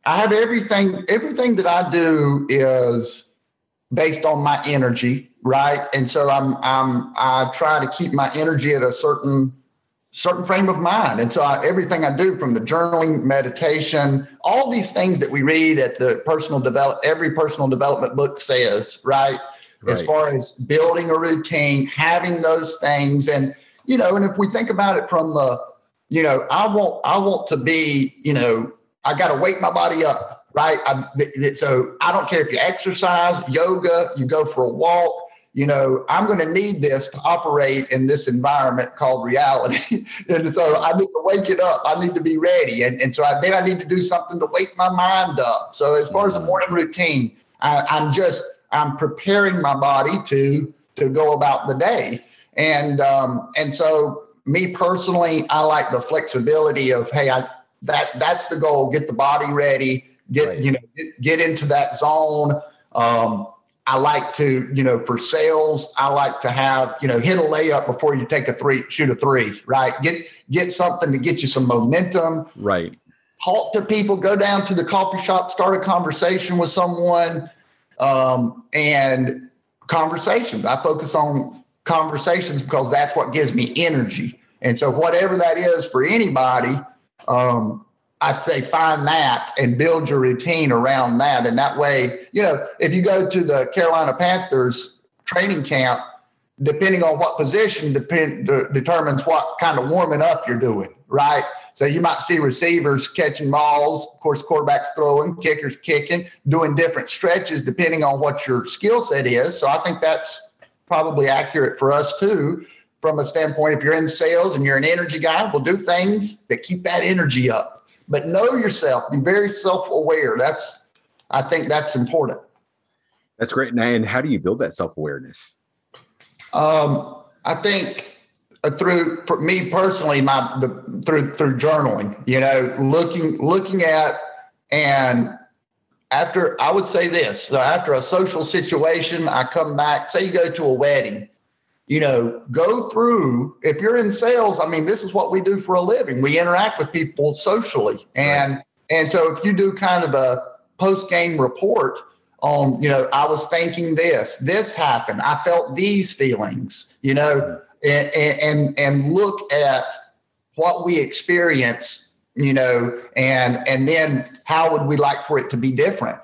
I have everything, everything that I do is based on my energy, right? And so I'm, I'm, I try to keep my energy at a certain, certain frame of mind. And so I, everything I do from the journaling, meditation, all these things that we read at the personal develop, every personal development book says, right? right? As far as building a routine, having those things. And, you know, and if we think about it from the, you know, I want, I want to be, you know, I got to wake my body up, right? I, so I don't care if you exercise, yoga, you go for a walk. You know, I'm going to need this to operate in this environment called reality. and so I need to wake it up. I need to be ready. And, and so I, then I need to do something to wake my mind up. So as far as the mm-hmm. morning routine, I, I'm just, I'm preparing my body to, to go about the day. And, um, and so me personally, I like the flexibility of, Hey, I, that that's the goal. Get the body ready. Get right. you know get, get, into that zone. Um, I like to you know for sales. I like to have you know hit a layup before you take a three, shoot a three. Right. Get get something to get you some momentum.
Right.
Talk to people. Go down to the coffee shop. Start a conversation with someone. Um, and conversations. I focus on conversations because that's what gives me energy. And so, whatever that is for anybody, um, I'd say find that and build your routine around that. And that way, you know, if you go to the Carolina Panthers training camp, depending on what position depend, de- determines what kind of warming up you're doing, right? So you might see receivers catching balls, of course, quarterbacks throwing, kickers kicking, doing different stretches depending on what your skill set is. So I think that's probably accurate for us too from a standpoint, if you're in sales and you're an energy guy, we'll do things that keep that energy up. But know yourself, be very self aware. That's, I think that's important.
That's great. And how do you build that self awareness?
Um, I think uh, through for me personally, my the, through through journaling. You know, looking looking at and after I would say this. So after a social situation, I come back. Say you go to a wedding you know, go through. If you're in sales, I mean, this is what we do for a living. We interact with people socially, and right. and so if you do kind of a post game report on, you know, I was thinking this, this happened, I felt these feelings, you know, mm-hmm. and and, and look at what we experience, you know, and and then how would we like for it to be different?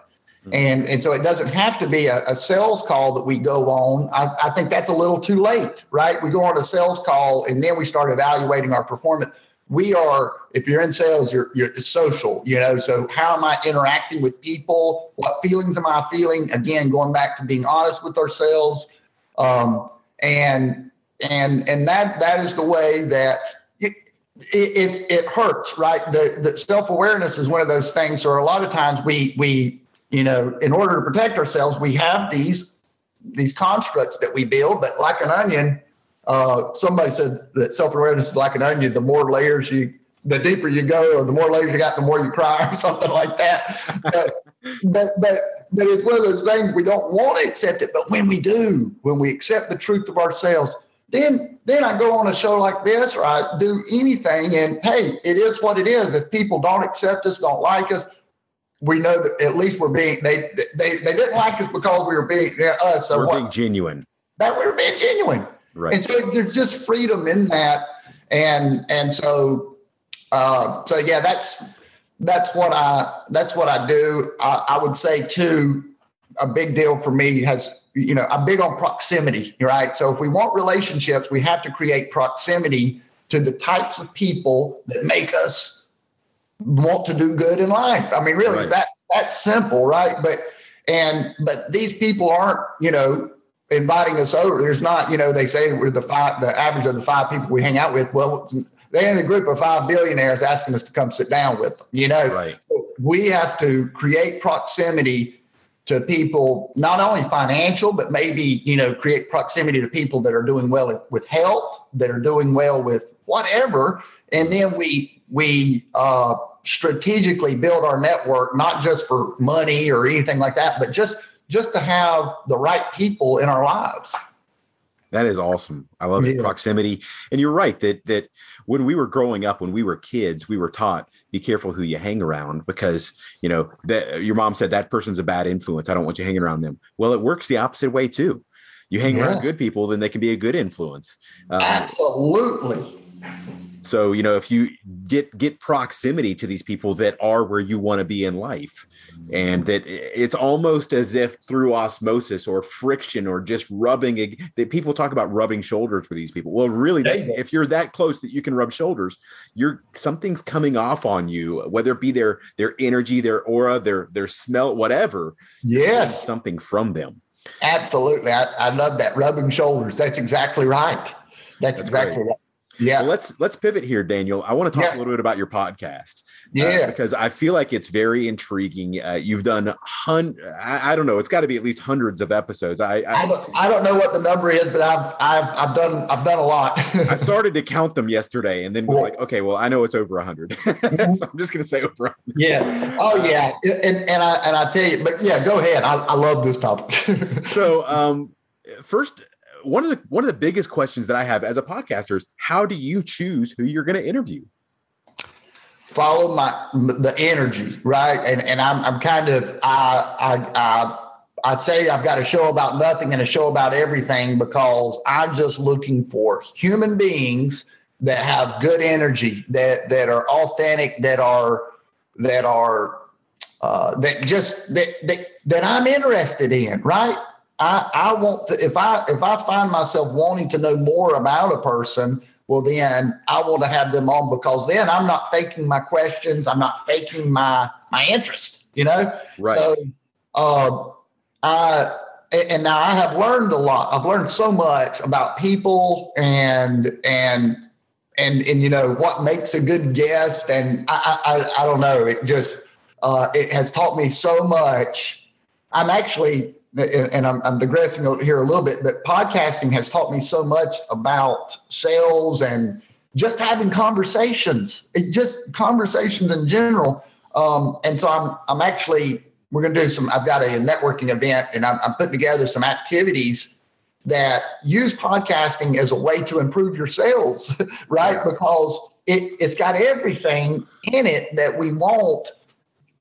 And, and so it doesn't have to be a, a sales call that we go on. I, I, think that's a little too late, right? We go on a sales call and then we start evaluating our performance. We are, if you're in sales, you're, you're social, you know. So how am I interacting with people? What feelings am I feeling? Again, going back to being honest with ourselves, um, and and and that that is the way that it, it, it hurts, right? The, the self awareness is one of those things. Or a lot of times we we you know, in order to protect ourselves, we have these these constructs that we build. But like an onion, uh, somebody said that self awareness is like an onion. The more layers you, the deeper you go, or the more layers you got, the more you cry, or something like that. But but but but it's one of those things we don't want to accept it. But when we do, when we accept the truth of ourselves, then then I go on a show like this, or I do anything, and hey, it is what it is. If people don't accept us, don't like us we know that at least we're being they they they didn't like us because we were being us. So
we're
what,
being genuine.
That we were being genuine.
Right.
And so there's just freedom in that. And and so uh so yeah, that's that's what I that's what I do. I, I would say too, a big deal for me has you know, I'm big on proximity, right? So if we want relationships, we have to create proximity to the types of people that make us want to do good in life. I mean, really, right. it's that that simple, right? But and but these people aren't, you know, inviting us over. There's not, you know, they say we're the five, the average of the five people we hang out with. Well, they're in a group of five billionaires asking us to come sit down with them. You know,
right.
we have to create proximity to people, not only financial, but maybe, you know, create proximity to people that are doing well with health, that are doing well with whatever. And then we, we, uh, strategically build our network, not just for money or anything like that, but just just to have the right people in our lives.
That is awesome. I love yeah. it. Proximity. And you're right that that when we were growing up, when we were kids, we were taught be careful who you hang around because you know that your mom said that person's a bad influence. I don't want you hanging around them. Well, it works the opposite way too. You hang around good people, then they can be a good influence.
Um, Absolutely.
So, you know, if you get get proximity to these people that are where you want to be in life, and that it's almost as if through osmosis or friction or just rubbing that people talk about rubbing shoulders with these people. Well, really, that's, if you're that close that you can rub shoulders, you're something's coming off on you, whether it be their their energy, their aura, their their smell, whatever.
Yes,
something from them.
Absolutely, I, I love that rubbing shoulders. That's exactly right. That's, that's exactly great. right.
Yeah. Well, let's let's pivot here, Daniel. I want to talk yeah. a little bit about your podcast.
Uh, yeah.
Uh, because I feel like it's very intriguing. Uh, you've done hun I, I, don't know, it's got to be at least hundreds of episodes. I I,
I, don't, I don't know what the number is, but I've I've I've done I've done a lot.
I started to count them yesterday and then was like, okay, well, I know it's over 100. Mm-hmm. so I'm just going to say over 100.
Yeah. Oh yeah. And and I and I tell you, but yeah, go ahead. I, I love this topic.
so, um first one of the one of the biggest questions that I have as a podcaster is how do you choose who you're going to interview?
Follow my the energy, right? And and I'm I'm kind of I I I I'd say I've got a show about nothing and a show about everything because I'm just looking for human beings that have good energy, that that are authentic, that are that are uh, that just that, that that I'm interested in, right? I, I want to, if I if I find myself wanting to know more about a person, well then I want to have them on because then I'm not faking my questions, I'm not faking my my interest, you know?
Right.
So uh, I and now I have learned a lot. I've learned so much about people and and and and you know what makes a good guest and I I, I don't know. It just uh, it has taught me so much. I'm actually and I'm, I'm, digressing here a little bit, but podcasting has taught me so much about sales and just having conversations. It just conversations in general. Um, and so I'm I'm actually we're going to do some. I've got a networking event, and I'm, I'm putting together some activities that use podcasting as a way to improve your sales, right? Because it, it's got everything in it that we want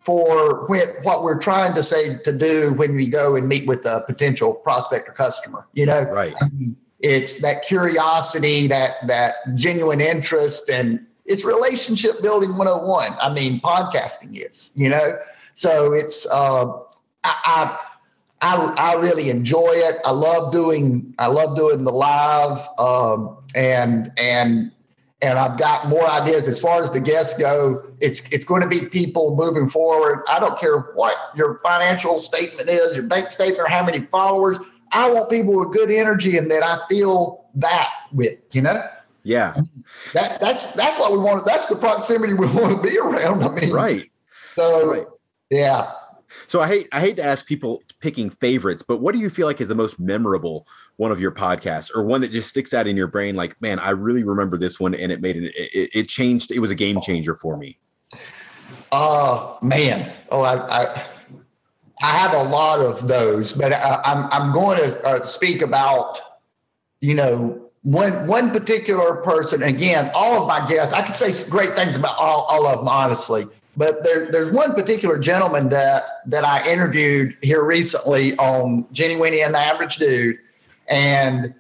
for when, what we're trying to say to do when we go and meet with a potential prospect or customer. You know,
right?
I it's that curiosity, that that genuine interest, and it's relationship building 101. I mean, podcasting is, you know, so it's uh, I, I I really enjoy it. I love doing I love doing the live um, and and and I've got more ideas as far as the guests go. It's it's going to be people moving forward. I don't care what your financial statement is, your bank statement, or how many followers. I want people with good energy and that I feel that with, you know.
Yeah,
that that's that's what we want. That's the proximity we want to be around. I mean,
right.
So, right. yeah.
So I hate I hate to ask people picking favorites, but what do you feel like is the most memorable one of your podcasts, or one that just sticks out in your brain? Like, man, I really remember this one, and it made it it, it changed. It was a game changer for me.
Uh man, oh I, I I have a lot of those, but I, am I'm, I'm going to uh, speak about you know one one particular person. Again, all of my guests, I could say great things about all, all of them, honestly. But there, there's one particular gentleman that that I interviewed here recently on Jenny Winnie and the Average Dude, and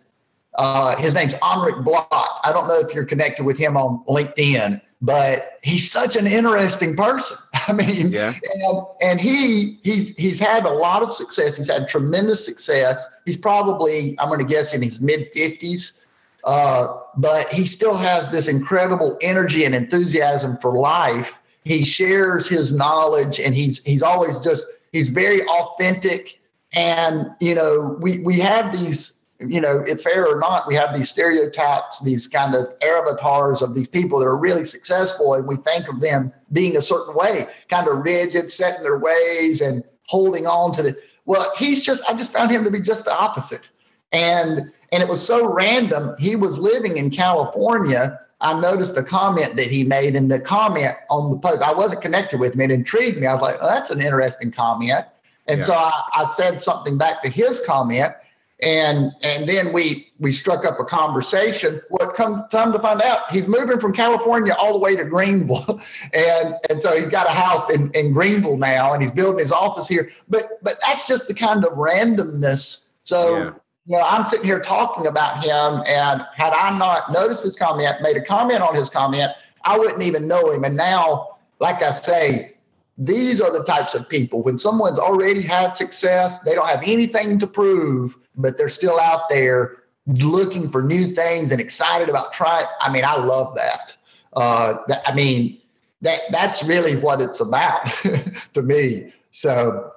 uh, his name's Amrik Block. I don't know if you're connected with him on LinkedIn, but he's such an interesting person. I mean,
yeah.
and, and he he's he's had a lot of success. He's had tremendous success. He's probably I'm going to guess in his mid 50s, uh, but he still has this incredible energy and enthusiasm for life. He shares his knowledge, and he's he's always just he's very authentic. And you know, we we have these you know, if fair or not, we have these stereotypes, these kind of avatars of these people that are really successful, and we think of them being a certain way, kind of rigid, set in their ways, and holding on to the. Well, he's just. I just found him to be just the opposite, and and it was so random. He was living in California. I noticed the comment that he made, and the comment on the post. I wasn't connected with him. It intrigued me. I was like, oh, "That's an interesting comment," and yeah. so I, I said something back to his comment and and then we we struck up a conversation. What come time to find out, he's moving from California all the way to Greenville, and and so he's got a house in in Greenville now, and he's building his office here. But but that's just the kind of randomness. So. Yeah. You know, I'm sitting here talking about him, and had I not noticed his comment, made a comment on his comment, I wouldn't even know him. And now, like I say, these are the types of people when someone's already had success, they don't have anything to prove, but they're still out there looking for new things and excited about trying. I mean, I love that. Uh, that I mean, that that's really what it's about to me. So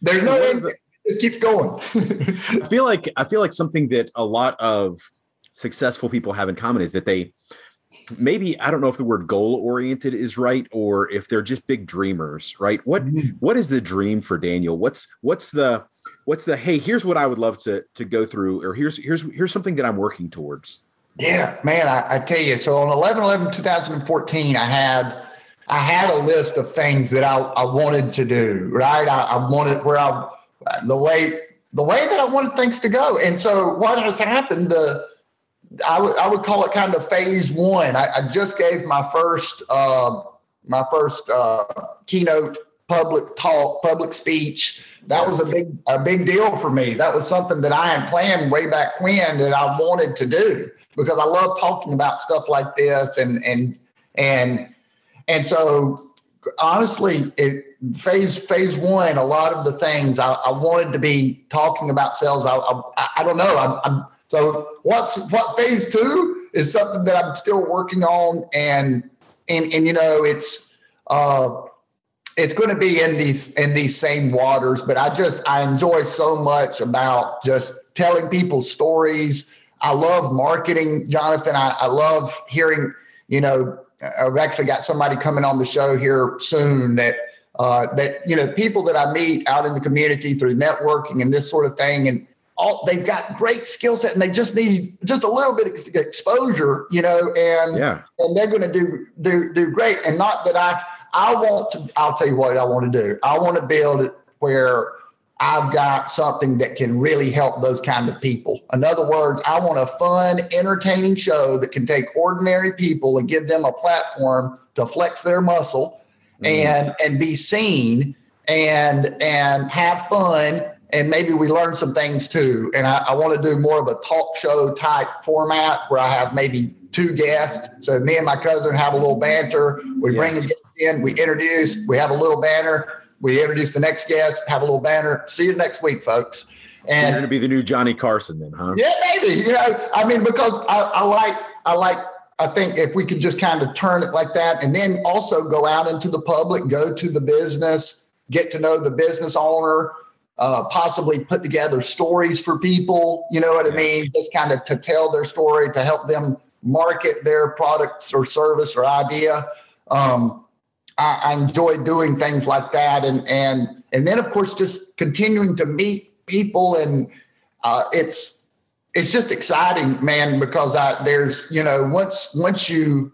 there's no end. Just keep going.
I feel like I feel like something that a lot of successful people have in common is that they maybe I don't know if the word goal oriented is right or if they're just big dreamers, right? What mm-hmm. what is the dream for Daniel? What's what's the what's the hey, here's what I would love to to go through or here's here's here's something that I'm working towards.
Yeah, man, I, I tell you. So on 11 11 2014, I had I had a list of things that I, I wanted to do, right? I, I wanted where I the way the way that I wanted things to go. And so what has happened, the I would I would call it kind of phase one. I, I just gave my first uh, my first uh, keynote public talk, public speech. That was a big a big deal for me. That was something that I had planned way back when that I wanted to do because I love talking about stuff like this and and and and so honestly, it phase phase one, a lot of the things I, I wanted to be talking about sales. I I, I don't know. I'm, I'm so what's what phase two is something that I'm still working on, and and and you know it's uh, it's going to be in these in these same waters. But I just I enjoy so much about just telling people stories. I love marketing, Jonathan. I, I love hearing. You know, I've actually got somebody coming on the show here soon that uh, that you know people that I meet out in the community through networking and this sort of thing, and all they've got great skill set and they just need just a little bit of exposure, you know, and
yeah.
and they're going to do do do great. And not that I I want to. I'll tell you what I want to do. I want to build it where I've got something that can really help those kind of people. In other words, I want a fun, entertaining show that can take ordinary people and give them a platform to flex their muscle mm-hmm. and and be seen and and have fun and maybe we learn some things too. And I, I want to do more of a talk show type format where I have maybe two guests. So me and my cousin have a little banter. We yeah. bring a guest in, we introduce, we have a little banner, we introduce the next guest, have a little banner. See you next week, folks.
And you're going to be the new Johnny Carson then, huh?
Yeah, maybe. You know, I mean, because I, I like, I like I think if we could just kind of turn it like that and then also go out into the public, go to the business, get to know the business owner, uh, possibly put together stories for people, you know what I mean? Just kind of to tell their story, to help them market their products or service or idea. Um, I, I enjoy doing things like that. And, and, and then of course, just continuing to meet people and uh, it's, it's just exciting, man, because I, there's, you know, once, once you,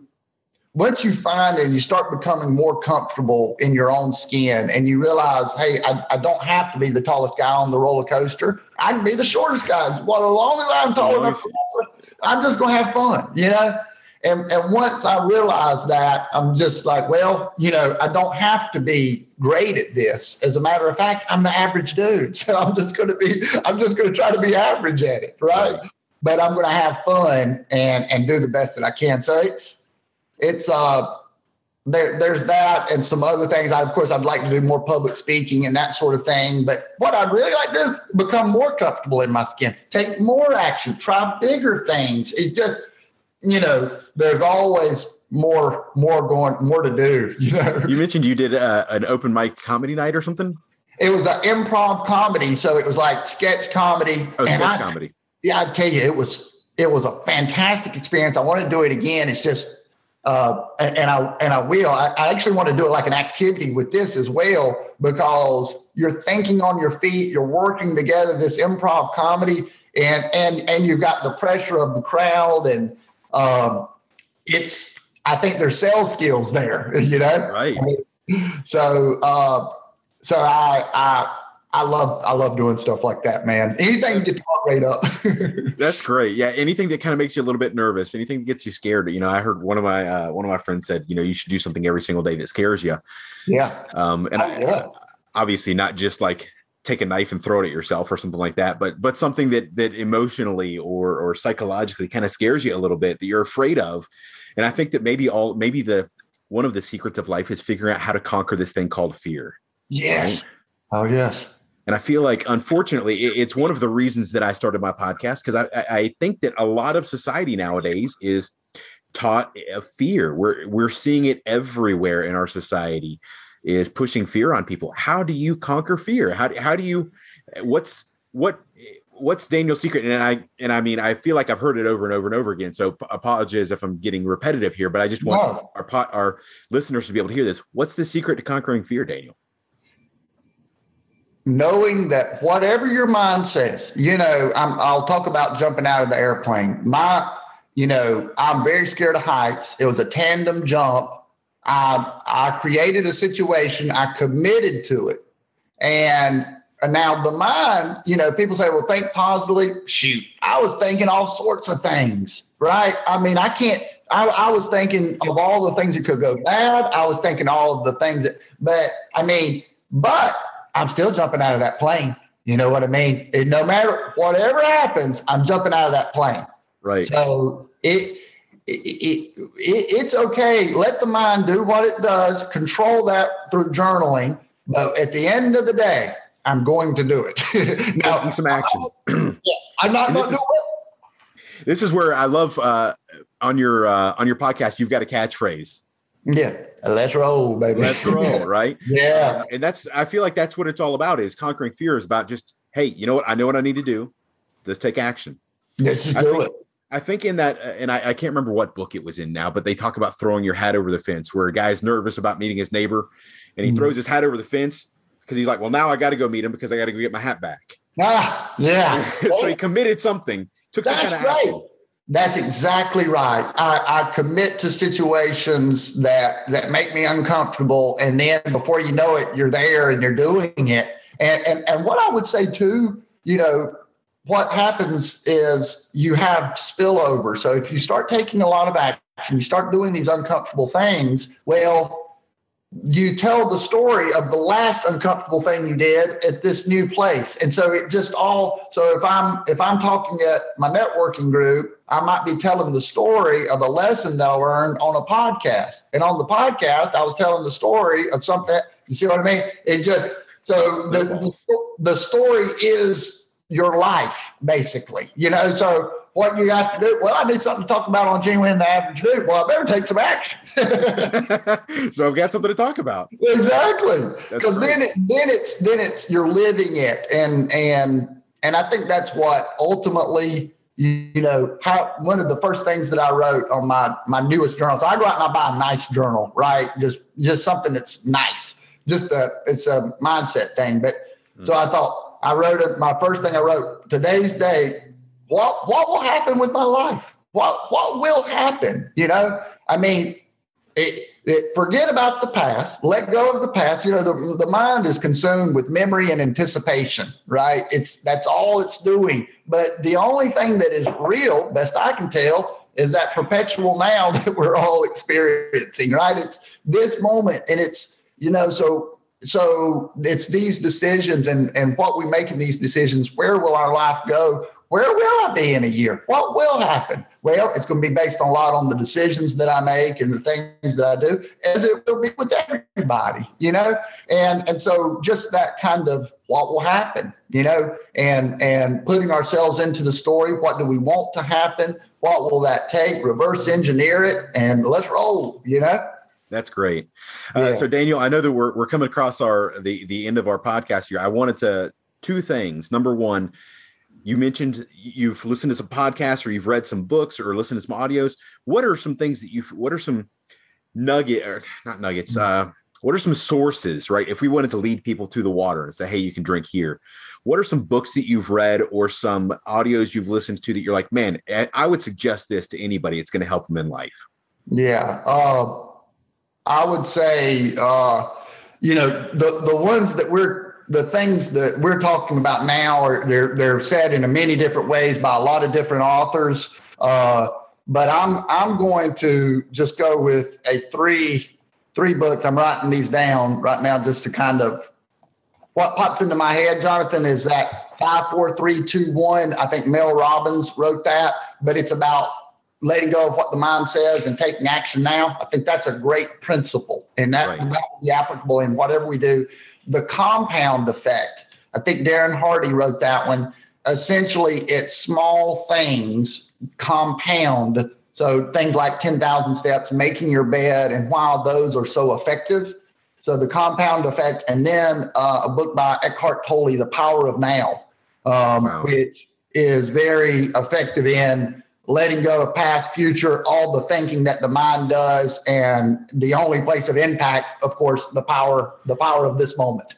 once you find and you start becoming more comfortable in your own skin and you realize, hey, I, I don't have to be the tallest guy on the roller coaster. I can be the shortest guy. Well, as long as I'm tall enough, I'm just going to have fun, you know? And, and once I realized that, I'm just like, well, you know, I don't have to be great at this. As a matter of fact, I'm the average dude. So I'm just going to be, I'm just going to try to be average at it. Right. But I'm going to have fun and, and do the best that I can. So it's, it's uh there there's that and some other things. I of course I'd like to do more public speaking and that sort of thing. But what I'd really like to do is become more comfortable in my skin, take more action, try bigger things. It's just, you know, there's always more more going more to do. You know.
You mentioned you did uh, an open mic comedy night or something.
It was an improv comedy, so it was like sketch comedy.
Oh, sketch I, comedy.
Yeah, I tell you, it was it was a fantastic experience. I want to do it again. It's just uh, and, and, I and I will. I, I, actually want to do it like an activity with this as well because you're thinking on your feet, you're working together this improv comedy, and and and you've got the pressure of the crowd, and um, it's. I think there's sales skills there, you know.
Right.
So uh, so I I I love I love doing stuff like that, man. Anything to get the heart rate up.
That's great. Yeah, anything that kind of makes you a little bit nervous, anything that gets you scared. You know, I heard one of my uh, one of my friends said, you know, you should do something every single day that scares you.
Yeah.
Um, and oh, I, yeah. obviously not just like take a knife and throw it at yourself or something like that, but but something that that emotionally or or psychologically kind of scares you a little bit that you're afraid of. And I think that maybe all maybe the one of the secrets of life is figuring out how to conquer this thing called fear.
Yes. Right? Oh yes.
And I feel like, unfortunately, it's one of the reasons that I started my podcast because I, I think that a lot of society nowadays is taught a fear. We're we're seeing it everywhere in our society is pushing fear on people. How do you conquer fear? How do, how do you what's what what's Daniel's secret? And I and I mean I feel like I've heard it over and over and over again. So apologize if I'm getting repetitive here, but I just want no. our pot our listeners to be able to hear this. What's the secret to conquering fear, Daniel?
Knowing that whatever your mind says, you know, i will talk about jumping out of the airplane. My, you know, I'm very scared of heights. It was a tandem jump. I, I created a situation. I committed to it. And now the mind, you know, people say, well, think positively. Shoot, I was thinking all sorts of things, right? I mean, I can't, I, I, was thinking of all the things that could go bad. I was thinking all of the things that, but I mean, but I'm still jumping out of that plane. You know what I mean? No matter whatever happens, I'm jumping out of that plane.
Right.
So it, it, it, it, it's okay. Let the mind do what it does. Control that through journaling. But at the end of the day, I'm going to do it.
now, Taking some action.
yeah, I'm not going to do it.
This is where I love uh, on your uh, on your podcast. You've got a catchphrase.
Yeah, let's roll, baby.
Let's roll, right?
yeah.
And that's I feel like that's what it's all about is conquering fear is about just, hey, you know what? I know what I need to do. Let's take action.
Let's just do
think,
it.
I think in that, and I, I, can't remember what book it was in now, but they talk about throwing your hat over the fence where a guy's nervous about meeting his neighbor and he mm. throws his hat over the fence because he's like, well, now I got to go meet him because I got to go get my hat back.
Ah, yeah.
so he committed something, took
That's
some
kind of right.
action.
That's exactly right. I, I, commit to situations that that make me uncomfortable, and then before you know it, you're there and you're doing it. And and and what I would say too, you know, what happens is you have spillover. So if you start taking a lot of action, you start doing these uncomfortable things. Well, you tell the story of the last uncomfortable thing you did at this new place and so it just all so if i'm if i'm talking at my networking group i might be telling the story of a lesson that i learned on a podcast and on the podcast i was telling the story of something you see what i mean it just so the the, the story is your life basically you know so what you have to do. Well, I need something to talk about on Genuine the Average Dude. Well, I better take some action.
so I've got something to talk about.
Exactly. Because then it, then it's then it's you're living it. And and and I think that's what ultimately you, know how one of the first things that I wrote on my my newest journal. So I go out and I buy a nice journal, right? Just just something that's nice. Just a it's a mindset thing. But mm-hmm. so I thought I wrote it. My first thing I wrote today's date what what will happen with my life? What what will happen? You know, I mean, it, it, forget about the past. Let go of the past. You know, the the mind is consumed with memory and anticipation. Right? It's that's all it's doing. But the only thing that is real, best I can tell, is that perpetual now that we're all experiencing. Right? It's this moment, and it's you know so so it's these decisions and and what we make in these decisions where will our life go where will I be in a year? What will happen? Well, it's going to be based a lot on the decisions that I make and the things that I do, as it will be with everybody, you know. And and so just that kind of what will happen, you know, and and putting ourselves into the story. What do we want to happen? What will that take? Reverse engineer it, and let's roll, you know.
That's great. Uh, so Daniel, I know that we're we're coming across our the the end of our podcast here. I wanted to two things. Number one you mentioned you've listened to some podcasts or you've read some books or listened to some audios. What are some things that you've, what are some nugget or not nuggets? Uh, what are some sources, right? If we wanted to lead people to the water and say, hey, you can drink here, what are some books that you've read or some audios you've listened to that you're like, man, I would suggest this to anybody. It's going to help them in life.
Yeah. Uh, I would say, uh, you know, the, the ones that we're the things that we're talking about now are they're they're said in many different ways by a lot of different authors. Uh, but I'm I'm going to just go with a three three books. I'm writing these down right now just to kind of what pops into my head, Jonathan, is that five, four, three, two, one. I think Mel Robbins wrote that, but it's about letting go of what the mind says and taking action now. I think that's a great principle, and that, right. that will be applicable in whatever we do the compound effect. I think Darren Hardy wrote that one. Essentially, it's small things compound. So things like 10,000 steps, making your bed, and why those are so effective. So the compound effect, and then uh, a book by Eckhart Tolle, The Power of Now, um, wow. which is very effective in letting go of past, future, all the thinking that the mind does, and the only place of impact, of course, the power, the power of this moment.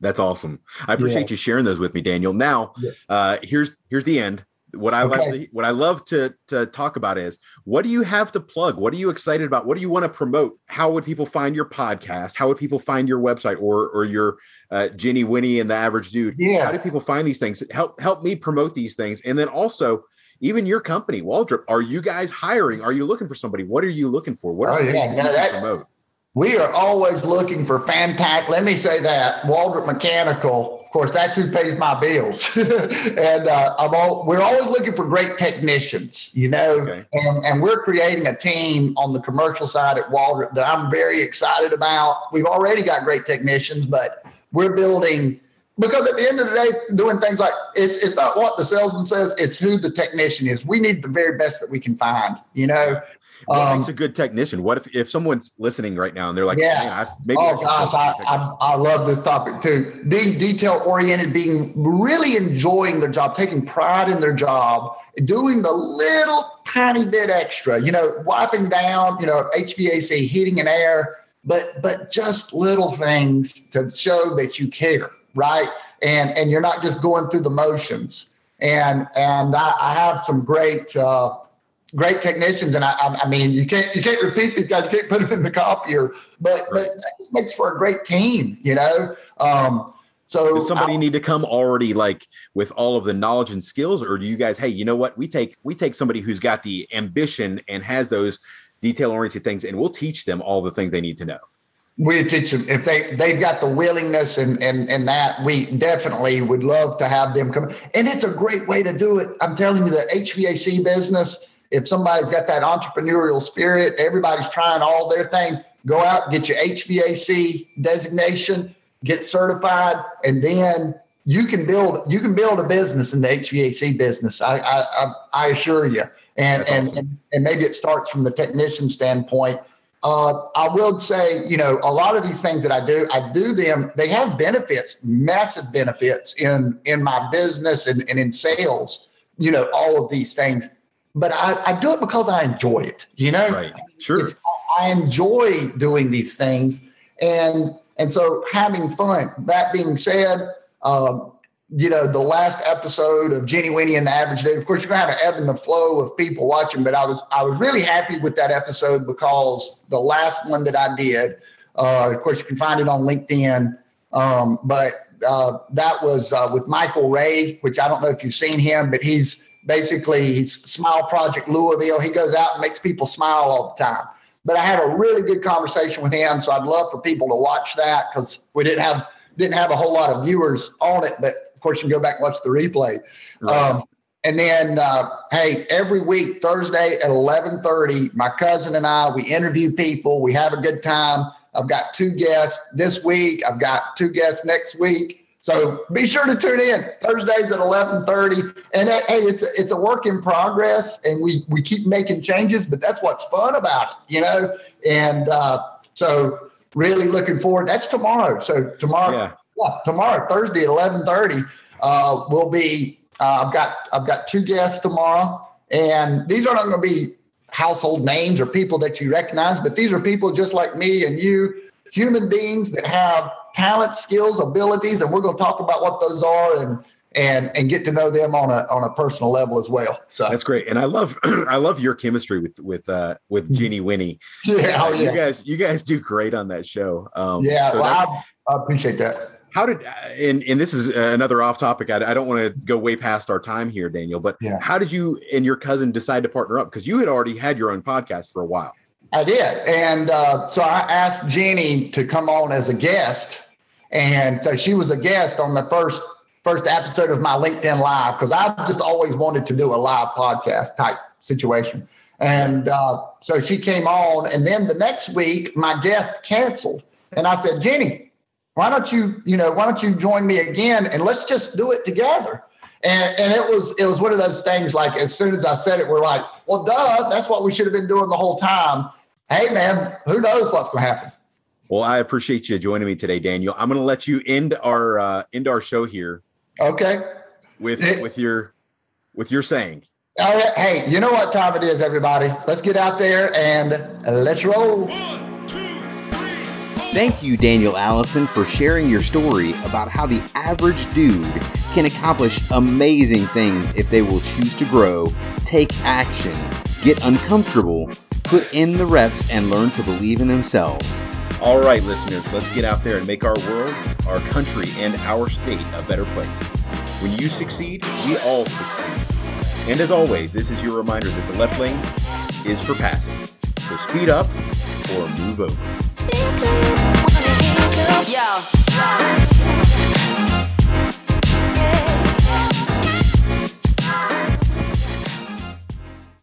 That's awesome. I appreciate yeah. you sharing those with me, Daniel. Now, yeah. uh, here's here's the end. What I okay. what I love to to talk about is what do you have to plug? What are you excited about? What do you want to promote? How would people find your podcast? How would people find your website or or your uh, Jenny Winnie and the Average Dude? Yeah. How do people find these things? Help help me promote these things, and then also even your company, Waldrop, are you guys hiring? Are you looking for somebody? What are you looking for? What are oh, yeah. that, promote?
We are always looking for fantastic. Let me say that Waldrop Mechanical, of course, that's who pays my bills, and uh, I'm all, we're always looking for great technicians, you know, okay. and, and we're creating a team on the commercial side at Waldrop that I'm very excited about. We've already got great technicians, but we're building because at the end of the day, doing things like it's it's not what the salesman says; it's who the technician is. We need the very best that we can find. You know,
what um, makes a good technician? What if if someone's listening right now and they're like,
yeah, I, maybe oh I gosh, I, I, I love this topic too. Being detail oriented, being really enjoying their job, taking pride in their job, doing the little tiny bit extra. You know, wiping down, you know, HVAC, heating and air, but but just little things to show that you care right? And and you're not just going through the motions. And and I, I have some great uh, great technicians, and I, I mean you can't you can't repeat these guys, you can't put them in the copier, but right. but it makes for a great team, you know. Um, so
Does somebody I, need to come already like with all of the knowledge and skills, or do you guys, hey, you know what? We take we take somebody who's got the ambition and has those detail oriented things, and we'll teach them all the things they need to know.
We teach them if they they've got the willingness and and and that we definitely would love to have them come. And it's a great way to do it. I'm telling you the hvac business if somebody's got that entrepreneurial spirit everybody's trying all their things go out get your hvac designation get certified and then you can build you can build a business in the hvac business i i, I assure you. And, and, awesome. and and maybe it starts from the technician standpoint uh, I will say, you know, a lot of these things that I do, I do them. They have benefits, massive benefits in in my business and, and in sales. You know, all of these things, but I, I do it because I enjoy it. You know,
right? Sure.
It's, I enjoy doing these things, and and so having fun. That being said, um, you know, the last episode of Jenny Winnie and the Average Dude. Of course, you're gonna have an ebb and the flow of people watching, but I was I was really happy with that episode because the last one that I did, uh, of course, you can find it on LinkedIn. Um, but uh, that was uh, with Michael Ray, which I don't know if you've seen him, but he's basically he's Smile Project Louisville. He goes out and makes people smile all the time. But I had a really good conversation with him, so I'd love for people to watch that because we didn't have didn't have a whole lot of viewers on it, but course, you can go back and watch the replay. Right. Um, and then, uh, hey, every week Thursday at eleven thirty, my cousin and I we interview people. We have a good time. I've got two guests this week. I've got two guests next week. So be sure to tune in Thursdays at eleven thirty. And uh, hey, it's a, it's a work in progress, and we we keep making changes, but that's what's fun about it, you know. And uh, so really looking forward. That's tomorrow. So tomorrow. Yeah yeah, tomorrow, Thursday at eleven thirty, uh, will be. Uh, I've got I've got two guests tomorrow, and these are not going to be household names or people that you recognize, but these are people just like me and you, human beings that have talent, skills, abilities, and we're going to talk about what those are and and and get to know them on a on a personal level as well. So
that's great, and I love I love your chemistry with with uh with Jeannie mm-hmm. Winnie. Yeah, oh, yeah, you guys you guys do great on that show.
Um, yeah, so well, I, I appreciate that
how did and and this is another off topic. I, I don't want to go way past our time here daniel but yeah. how did you and your cousin decide to partner up? Because you had already had your own podcast for a while.
I did and uh, so i asked jeannie to come on as a guest and so she was a guest on the first first episode of my linkedin live because i've just always wanted to do a live podcast type situation. And uh, so she came on and then the next week my guest canceled. And i said jenny why don't you, you know, why don't you join me again and let's just do it together? And, and it was it was one of those things like as soon as I said it, we're like, well, duh, that's what we should have been doing the whole time. Hey man, who knows what's gonna happen?
Well, I appreciate you joining me today, Daniel. I'm gonna let you end our uh end our show here.
Okay.
With with your with your saying.
All right. Hey, you know what time it is, everybody. Let's get out there and let's roll.
Thank you, Daniel Allison, for sharing your story about how the average dude can accomplish amazing things if they will choose to grow, take action, get uncomfortable, put in the reps, and learn to believe in themselves. All right, listeners, let's get out there and make our world, our country, and our state a better place. When you succeed, we all succeed. And as always, this is your reminder that the left lane is for passing. So speed up or move over. Yo.